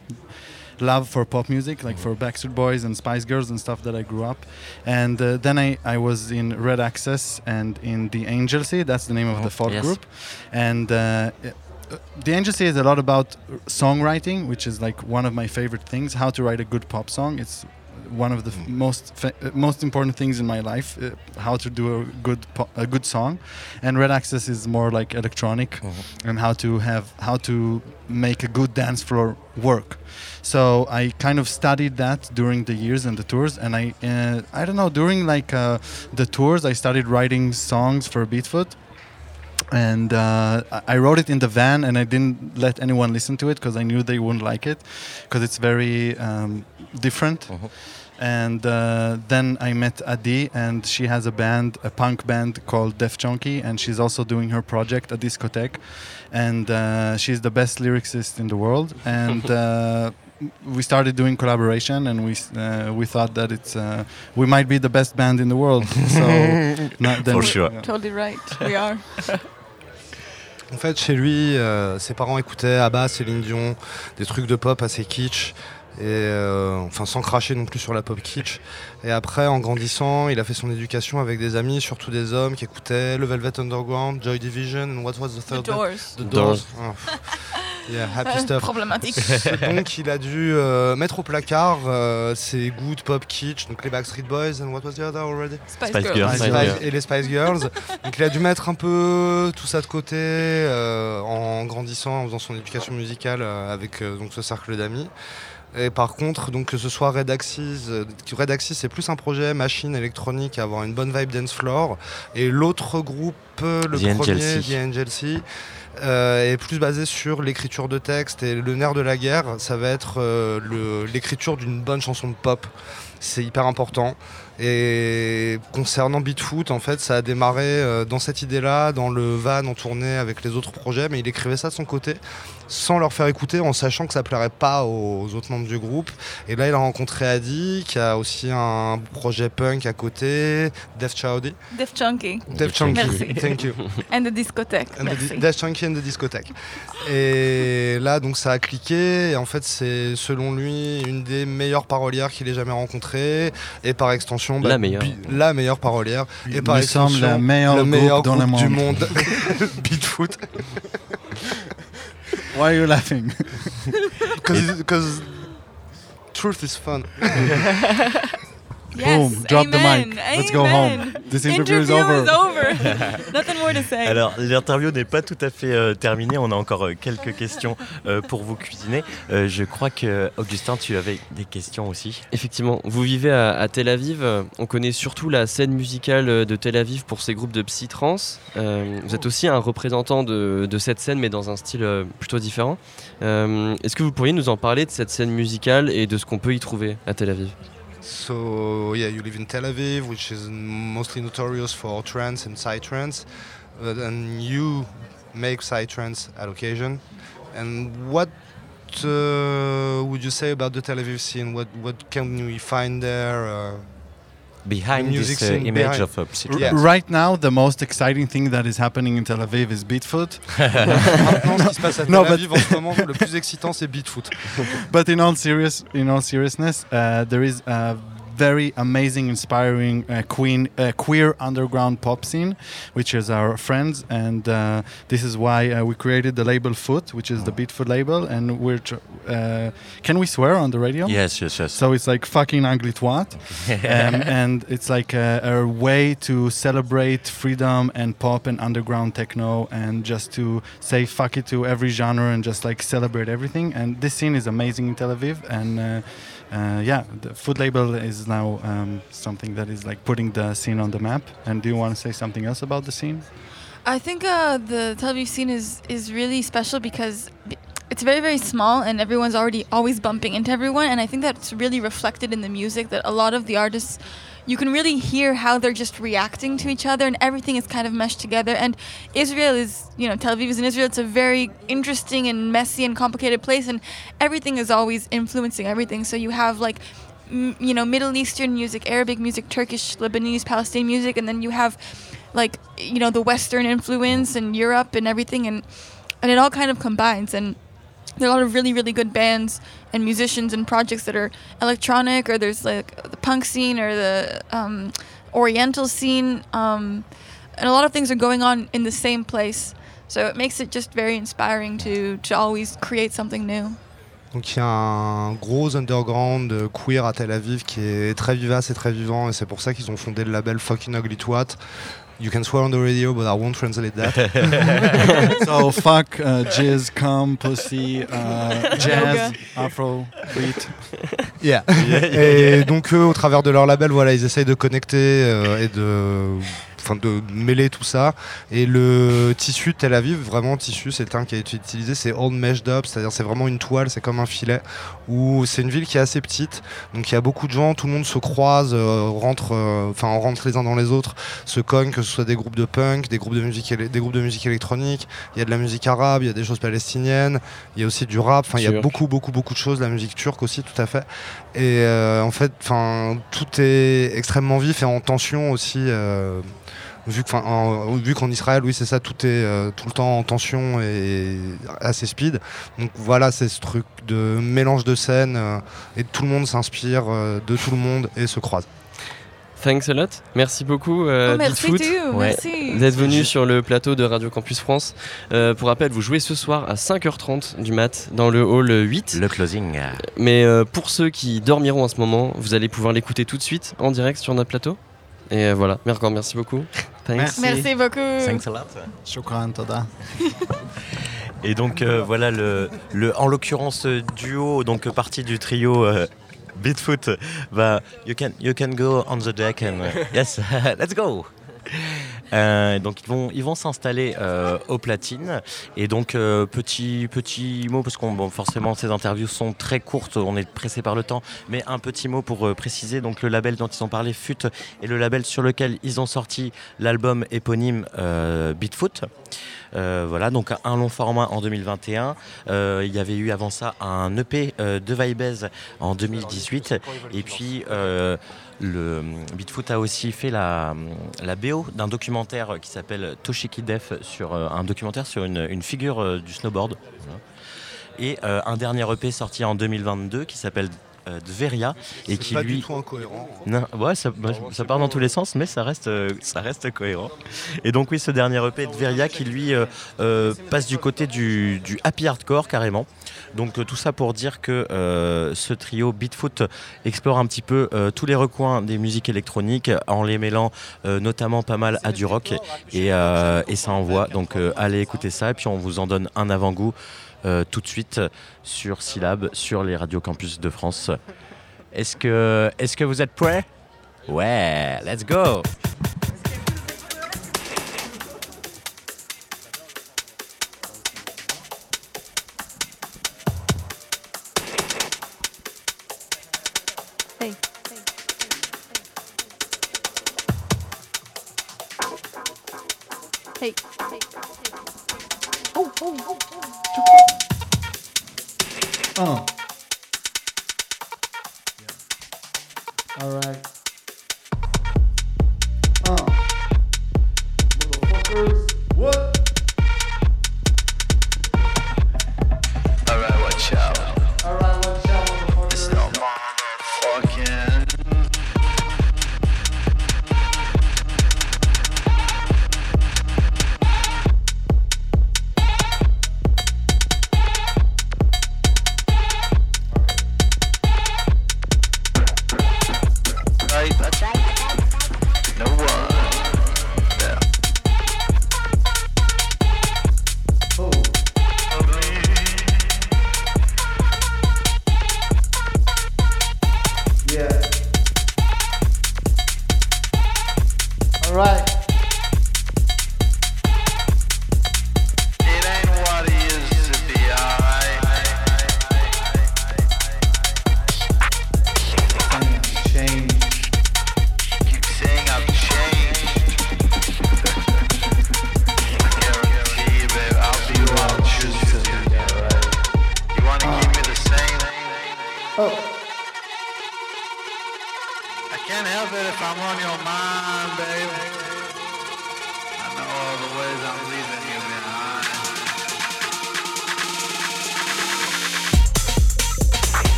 Speaker 39: love for pop music, like for Backstreet Boys and Spice Girls and stuff that I grew up. And uh, then I, I was in Red Access and in the Angelcy, that's the name of the folk
Speaker 6: yes.
Speaker 39: group. And uh, uh, the Agency is a lot about songwriting, which is like one of my favorite things. How to write a good pop song. It's one of the f- most uh, most important things in my life. Uh, how to do a good po- a good song, and Red Access is more like electronic, and how to have how to make a good dance floor work. So I kind of studied that during the years and the tours, and I uh, I don't know during like uh, the tours I started writing songs for Beatfoot and uh, I- I wrote it in the van and I didn't let anyone listen to it because I knew they wouldn't like it because it's very um, different. And uh, then I met Adi, and she has a band, a punk band called Def Chunky, and she's also doing her project, a discotheque. And uh, she's the best lyricist in the world. And uh, we started doing collaboration, and we uh, we thought that it's uh, we might be the best band in the world. So not- then- yeah.
Speaker 38: Totally right. We are.
Speaker 37: En fait, chez lui, euh, ses parents écoutaient Abba, Céline Dion, des trucs de pop assez kitsch. Et euh, enfin, sans cracher non plus sur la pop kitsch. Et après, en grandissant, il a fait son éducation avec des amis, surtout des hommes qui écoutaient le Velvet Underground, Joy Division, and what was the third band?
Speaker 38: Doors.
Speaker 37: The
Speaker 38: Doors.
Speaker 37: Doors. Oh. Yeah, happy stuff.
Speaker 38: Problématique.
Speaker 37: donc, il a dû euh, mettre au placard euh, ses goûts de pop kitsch, donc les Backstreet Boys, and what was the other already?
Speaker 38: Spice Spice Girls. Girls.
Speaker 37: Spice-
Speaker 38: Spice Girls.
Speaker 37: et les Spice Girls. donc, il a dû mettre un peu tout ça de côté euh, en grandissant, en faisant son éducation musicale euh, avec euh, donc, ce cercle d'amis. Et par contre, donc que ce soit Red Axis, euh, Red Axis c'est plus un projet machine électronique à avoir une bonne vibe dance floor. Et l'autre groupe, euh, le
Speaker 6: The
Speaker 37: premier. The Sea, euh, est plus basé sur l'écriture de texte. Et le nerf de la guerre, ça va être euh, l'écriture d'une bonne chanson de pop. C'est hyper important. Et concernant Beatfoot, en fait, ça a démarré euh, dans cette idée-là, dans le van en tournée avec les autres projets, mais il écrivait ça de son côté, sans leur faire écouter, en sachant que ça plairait pas aux autres membres du groupe. Et là, il a rencontré Adi, qui a aussi un projet punk à côté, Def Chowdy.
Speaker 38: Def Chunky.
Speaker 37: Def Chunky,
Speaker 38: Merci.
Speaker 37: thank you.
Speaker 38: And the discothèque.
Speaker 37: And the di- Dash Chunky and the discothèque. Et là, donc, ça a cliqué. Et en fait, c'est selon lui une des meilleures parolières qu'il ait jamais rencontrées. Et par extension, bah,
Speaker 9: La meilleure.
Speaker 37: la meilleure parolière. Et par extension,
Speaker 39: le meilleur
Speaker 37: le meilleur
Speaker 39: groupe dans le
Speaker 37: groupe du
Speaker 39: monde.
Speaker 37: monde. Beatfoot.
Speaker 39: Why are you laughing?
Speaker 37: Because truth is fun.
Speaker 39: Boom, drop the
Speaker 38: amen,
Speaker 39: mic. Let's go home. This interview, is over.
Speaker 38: is over. Nothing more to say.
Speaker 6: Alors, l'interview n'est pas tout à fait euh, terminée. On a encore euh, quelques questions euh, pour vous cuisiner. Euh, je crois que, Augustin, tu avais des questions aussi.
Speaker 9: Effectivement, vous vivez à, à Tel Aviv. On connaît surtout la scène musicale de Tel Aviv pour ses groupes de psy-trance. Euh, vous êtes aussi un représentant de, de cette scène, mais dans un style plutôt différent. Euh, Est-ce que vous pourriez nous en parler de cette scène musicale et de ce qu'on peut y trouver à Tel Aviv?
Speaker 37: So yeah, you live in Tel Aviv, which is mostly notorious for trance and psytrance, uh, and you make psytrance at occasion. And what uh, would you say about the Tel Aviv scene? What what can we find there? Uh,
Speaker 6: Behind
Speaker 37: the music
Speaker 6: this, uh, image
Speaker 37: behind-
Speaker 6: of, uh,
Speaker 39: R- Right now, the most exciting thing that is happening in Tel Aviv is Beatfoot.
Speaker 37: Maintenant, ce qui se passe à Tel
Speaker 39: No, but-
Speaker 37: Aviv en ce moment, le plus excitant, c'est Beatfoot.
Speaker 39: but in all serious, in all seriousness, uh, there is a very amazing, inspiring uh, queen, uh, queer underground pop scene, which is our friends, and uh, this is why uh, we created the label Foot, which is the Beatfoot label, and we're. Tr- uh, can we swear on the radio?
Speaker 6: Yes, yes, yes.
Speaker 39: So it's like fucking ugly twat, um, and it's like a, a way to celebrate freedom and pop and underground techno, and just to say fuck it to every genre and just like celebrate everything. And this scene is amazing in Tel Aviv, and uh, yeah, the food label is now um, something that is like putting the scene on the map. And do you want to say something else about the scene?
Speaker 38: I think uh, the Tel Aviv scene is is really special because it's very very small and everyone's already always bumping into everyone and I think that's really reflected in the music that a lot of the artists you can really hear how they're just reacting to each other and everything is kind of meshed together. And Israel is you know Tel Aviv is in Israel. It's a very interesting and messy and complicated place and everything is always influencing everything. So you have like m- you know Middle Eastern music Arabic music Turkish Lebanese Palestinian music and then you have like you know the western influence and Europe and everything and and it all kind of combines. And there are a lot of really really good bands and musicians and projects that are electronic or there's like the punk scene or the um, oriental scene um, and a lot of things are going on in the same place so it makes it just very inspiring to to always create something new
Speaker 37: Donc il y a un gros underground euh, queer à Tel Aviv qui est très vivace et très vivant et c'est pour ça qu'ils ont fondé le label Fucking Ugly Twat. You can swear on the radio, but I won't translate that.
Speaker 39: so fuck, uh, jizz, cum, pussy, uh, jazz, afro, beat.
Speaker 37: Yeah.
Speaker 39: Yeah, yeah,
Speaker 37: et donc eux, au travers de leur label, voilà, ils essayent de connecter euh, et de enfin de mêler tout ça. Et le tissu Tel Aviv, vraiment tissu, c'est terme qui a été utilisé, c'est old meshed up, c'est-à-dire c'est vraiment une toile, c'est comme un filet. Où c'est une ville qui est assez petite, donc il y a beaucoup de gens, tout le monde se croise, euh, rentre, euh, enfin on rentre les uns dans les autres, se cogne, que ce soit des groupes de punk, des groupes de musique, des groupes de musique électronique. Il y a de la musique arabe, il y a des choses palestiniennes, il y a aussi du rap. Enfin il y a beaucoup beaucoup beaucoup de choses, la musique turque aussi, tout à fait. Et euh, en fait, enfin tout est extrêmement vif et en tension aussi. euh, Vu qu'en Israël, oui, c'est ça, tout est euh, tout le temps en tension et assez speed. Donc voilà, c'est ce truc de mélange de scènes euh, et tout le monde s'inspire euh, de tout le monde et se croise.
Speaker 40: Thanks a lot. Merci beaucoup, euh,
Speaker 36: Oh, merci you, merci.
Speaker 40: d'être venu sur le plateau de Radio Campus France. Euh, pour rappel, vous jouez ce soir à 5h30 du mat dans le hall 8.
Speaker 6: Le closing.
Speaker 40: Mais euh, pour ceux qui dormiront en ce moment, vous allez pouvoir l'écouter tout de suite en direct sur notre plateau. Et euh, voilà, merci beaucoup. Thanks.
Speaker 36: Merci beaucoup.
Speaker 6: Thanks a lot.
Speaker 39: Shukran, toda.
Speaker 6: Et donc euh, voilà le, le en l'occurrence euh, duo donc partie du trio euh, Beatfoot va you can you can go on the deck and uh, yes let's go. Euh, donc ils vont ils vont s'installer euh, aux platines et donc euh, petit petit mot parce qu'on forcément ces interviews sont très courtes on est pressé par le temps mais un petit mot pour préciser donc le label dont ils ont parlé FUT est le label sur lequel ils ont sorti l'album éponyme Beatfoot voilà, donc un long format en 2021. Euh, il y avait eu avant ça un EP de Vibez en 2018. Et puis le Beatfoot a aussi fait la, la BO d'un documentaire qui s'appelle Toshiki Def sur euh, un documentaire sur une, une figure euh, du snowboard. Voilà. Et euh, un dernier EP sorti en 2022 qui s'appelle euh, Dveria et qui
Speaker 37: pas
Speaker 6: lui
Speaker 37: du tout incohérent.
Speaker 6: non, ouais, ça, bah, ça part dans tous les sens, mais ça reste, euh, ça reste cohérent. Et donc oui, ce dernier EP de Veria qui lui passe du côté du, du happy hardcore carrément. Donc euh, tout ça pour dire que euh, ce trio Beatfoot explore un petit peu euh, tous les recoins des musiques électroniques en les mêlant notamment pas mal à du rock et, ça envoie. Donc allez écouter ça et puis on vous en donne un avant-goût tout de suite sur Syllab, sur les radios campus de France. Est-ce que, est que vous êtes prêts? Ouais, let's go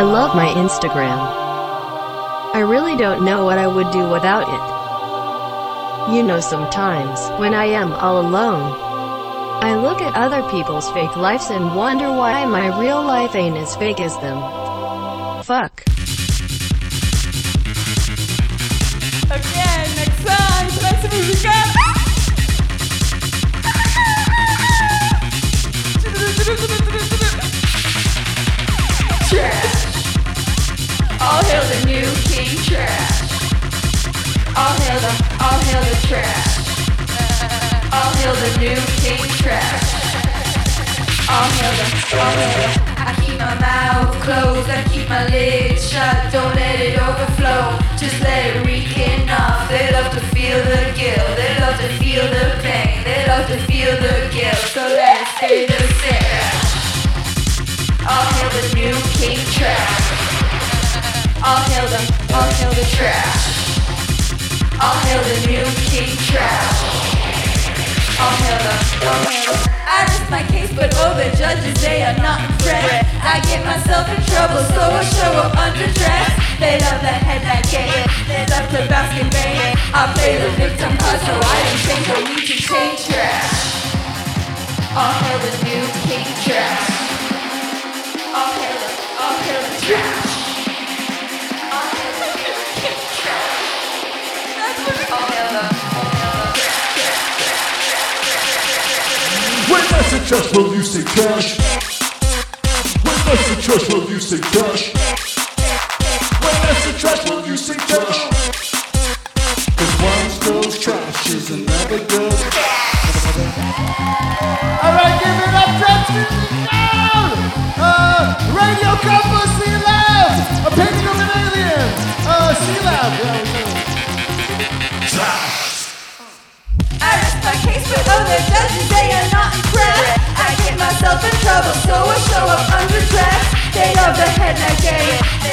Speaker 41: I
Speaker 42: love my Instagram. I really don't know what I would do without it. You know sometimes, when I am all alone, I look at other people's fake lives and wonder why my real life ain't as fake as them.
Speaker 43: the trash. I'll hail the new king trash. I'll hail the, I'll hail the. I
Speaker 42: rest my case, but oh, the judges, they are not impressed. I get myself in trouble, so I show up underdressed. They love the headlight game, they love the basket bang. I play the victim card, so I don't think I need to change trash. I'll hail the new king trash. I'll hail the, I'll hail the trash.
Speaker 34: successful, you say cash. When trust successful, you say cash. and I
Speaker 42: day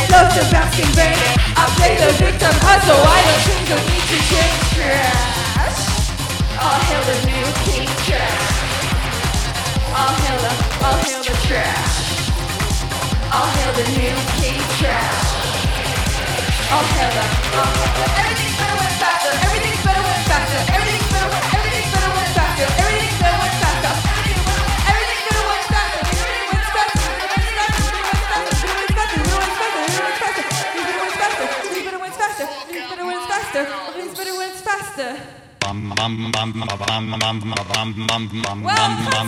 Speaker 42: Love the basking vein I play the victim hustle. I don't seem to need to change trash I'll hail the new king trash I'll hail the, I'll hail the trash. I'll hail the new king trash. I'll hail the, I'll hail the Everything's better when faster. Everything's better when faster. Everything's better when, everything's better when faster faster. Welcome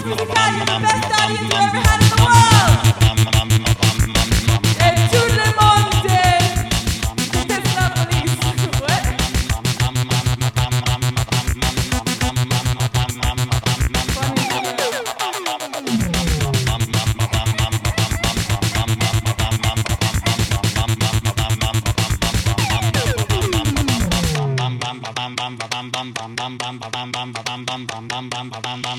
Speaker 42: to the best audience you ever had in the world.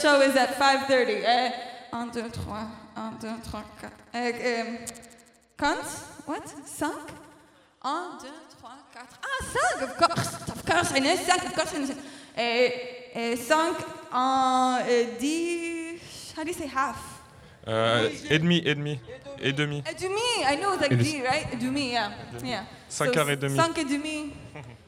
Speaker 38: show. The real show is at 5.30. Eh, 1, 2, 3, 1, 2, 3, 4. Eh, eh, compte? What? 5? 1, 2, 3, 4. Ah, 5! Of course, of course, I know 5, of course I know 5. Et 5 en euh, 10... How do you say half?
Speaker 5: Euh, et demi, et demi, et demi.
Speaker 38: Et demi, I know it's like right? Et demi, yeah. yeah.
Speaker 5: Cinq heures et demie.
Speaker 38: 5 et demi.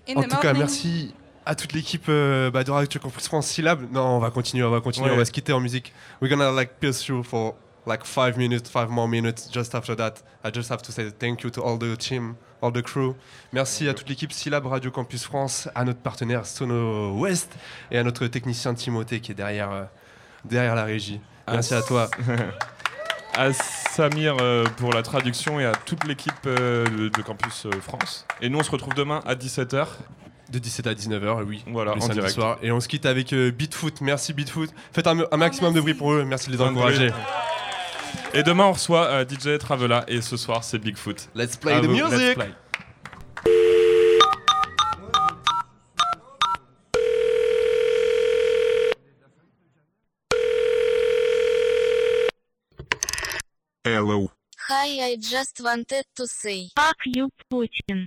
Speaker 38: In
Speaker 3: En
Speaker 38: the
Speaker 3: tout cas,
Speaker 38: morning.
Speaker 3: merci à toute l'équipe euh, bah, de Radio Campus France Syllab. Non, on va continuer, on va continuer,
Speaker 5: Ouais.
Speaker 3: on va se quitter en musique. We're gonna like pierce through for like five minutes, five more minutes. Just after that, I just have to say thank you to all the team, all the crew. Merci à toute l'équipe Syllab Radio Campus France, à notre partenaire Sono West et à notre technicien Timothée qui est derrière, euh, derrière la régie. Merci à toi.
Speaker 5: à Samir euh, pour la traduction et à toute l'équipe euh, de, de Campus France. Et nous, on se retrouve demain à 17h.
Speaker 3: De 17 à 19h, oui.
Speaker 5: Voilà,
Speaker 3: le
Speaker 5: en
Speaker 3: samedi
Speaker 5: direct.
Speaker 3: soir. Et on se quitte avec euh, Beatfoot. Merci Beatfoot. Faites un, un maximum de bruit pour eux. Merci de les encourager.
Speaker 5: Et demain, on reçoit euh, DJ Travela et ce soir, c'est Bigfoot.
Speaker 3: Let's play
Speaker 5: À
Speaker 3: the
Speaker 5: vous,
Speaker 3: music.
Speaker 5: let's play.
Speaker 34: Hello.
Speaker 44: Hi, I just wanted to say.
Speaker 45: Fuck you, Putin.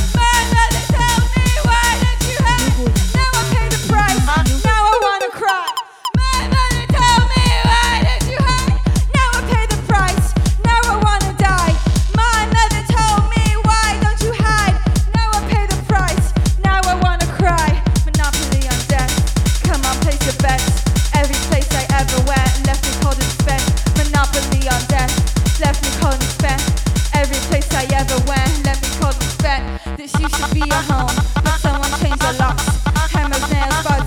Speaker 38: Every place I ever went left me cold and spent. This to be a home, but someone changed the locks. Hammers, nails, the.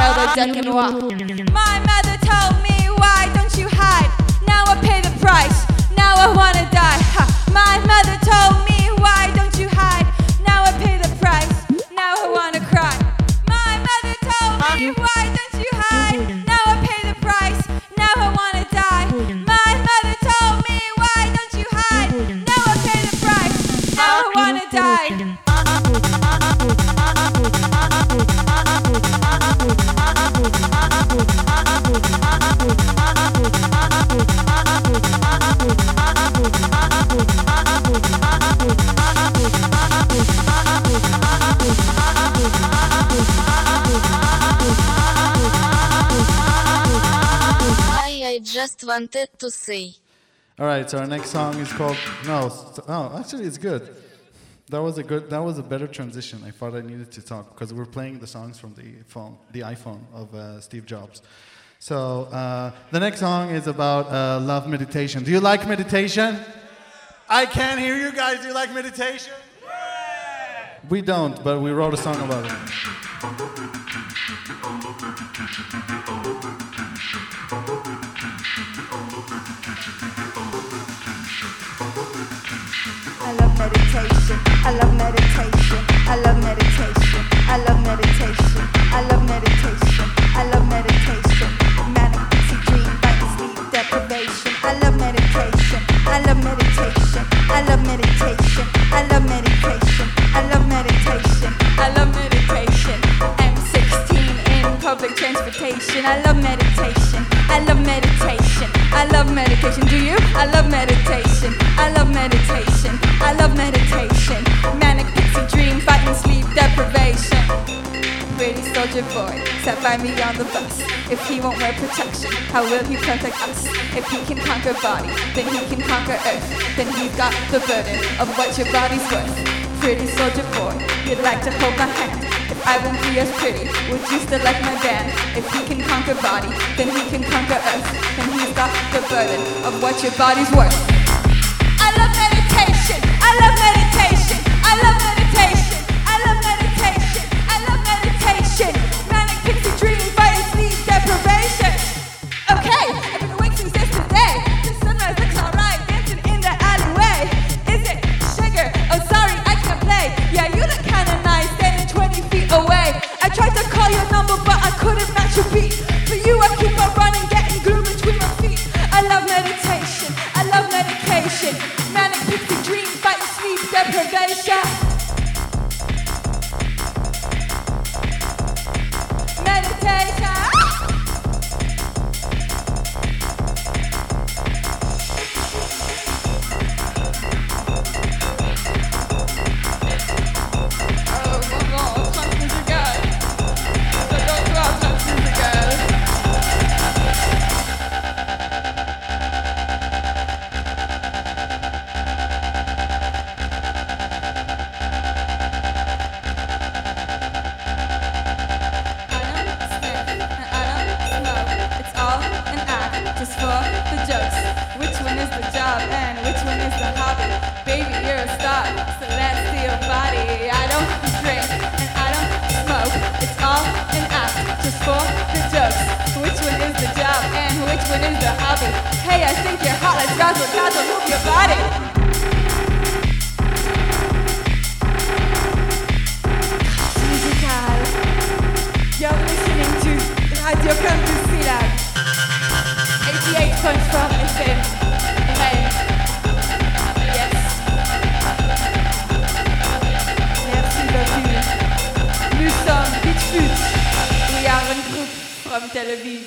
Speaker 38: Held and walk. My mother told me, why don't you hide? Now I pay the price. Now I wanna die. Ha. My mother told me,
Speaker 44: wanted to say.
Speaker 39: All right, so our next song is called no, s- no. Actually, it's good. That was a good. That was a better transition. I thought I needed to talk because we're playing the songs from the phone, the iPhone of uh, Steve Jobs. So uh, the next song is about uh, love meditation. Do you like meditation? I can't hear you guys. Do you like meditation? We don't, but we wrote a song about it.
Speaker 38: meditation. Do you? I love meditation. I love meditation. I love meditation. Dream, fighting sleep deprivation. Pretty soldier boy sat by me on the bus. If he won't wear protection, how will he protect us? If he can conquer body, then he can conquer earth. Then he's got the burden of what your body's worth. Pretty soldier boy, you'd like to hold my hand. If I won't be as pretty, would you still like my band? If he can conquer body, then he can conquer earth. Then he's got the burden of what your body's worth. I love meditation. I love meditation. Your beat. For you, I keep on running, getting glue between my feet. I love meditation. I love medication. Manic pixie dream, just for the jokes. Which one is the job and which one is the hobby? Baby, you're a star, so let's see your body. I don't drink and I don't smoke. It's all an act, just for the jokes. Which one is the job and which one is the hobby? Hey, I think you're hot. Let's dazzle, dazzle, move your body. You're listening to Radio Campus Village. 88.4 FM. Rennes. Yes. Merci beaucoup. Nous sommes Beach We are a group from Tel Aviv.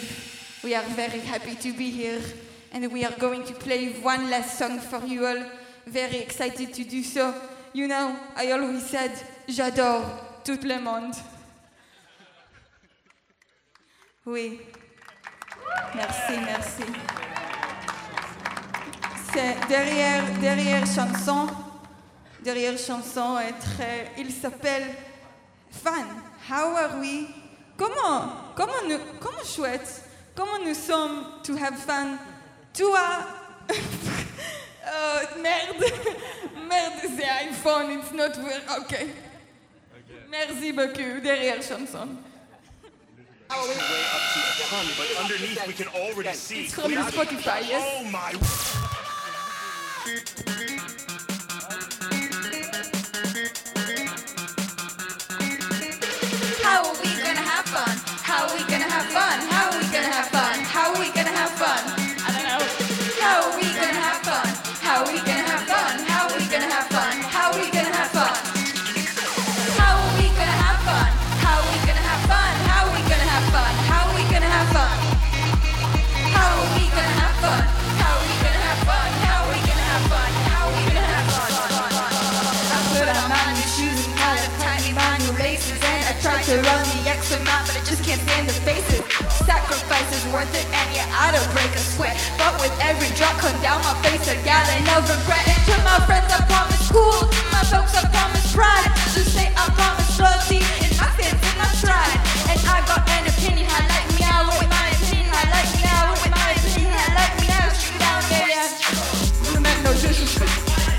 Speaker 38: We are very happy to be here. And we are going to play one last song for you all. Very excited to do so. You know, I always said, j'adore tout le monde. Oui. Merci, merci. C'est derrière, derrière chanson, derrière chanson est très, il s'appelle Fan. How are we? Comment, comment nous, comment chouette, comment nous sommes to have fun? Toi, oh, merde, merde, c'est iPhone, it's not weird. Ok. Merci beaucoup, derrière chanson.
Speaker 46: but underneath we can already see.
Speaker 38: It's from Spotify, yes?
Speaker 46: Oh my.
Speaker 42: How are we gonna have fun? How are we gonna have fun? How are we gonna have fun? Amount, but I just can't stand the faces. Sacrifice is worth it, and yeah, I don't break a sweat. But with every drop come down my face, a gallon of regret. And to my friends, I promise cool. To my folks, I promise pride. To say I promise loyalty in my sins and my stride. And I got an opinion, I like me out with my opinion, I like me out with my opinion, I like me out. Shoot down there, yeah. You make no disrespect.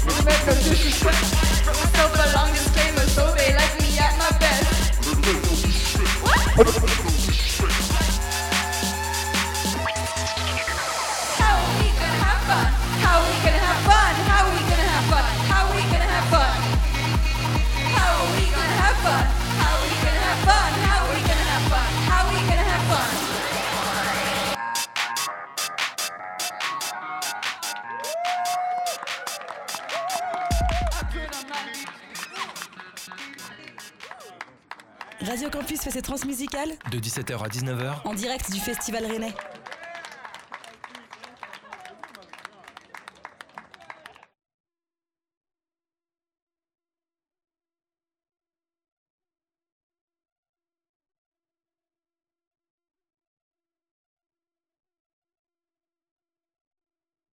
Speaker 42: You make no disrespect. Myself a long disclaimer, so they like me at my best. How
Speaker 24: Radio Campus fait ses transmusicales
Speaker 47: De 17h à 19h,
Speaker 24: en direct du Festival Rennais.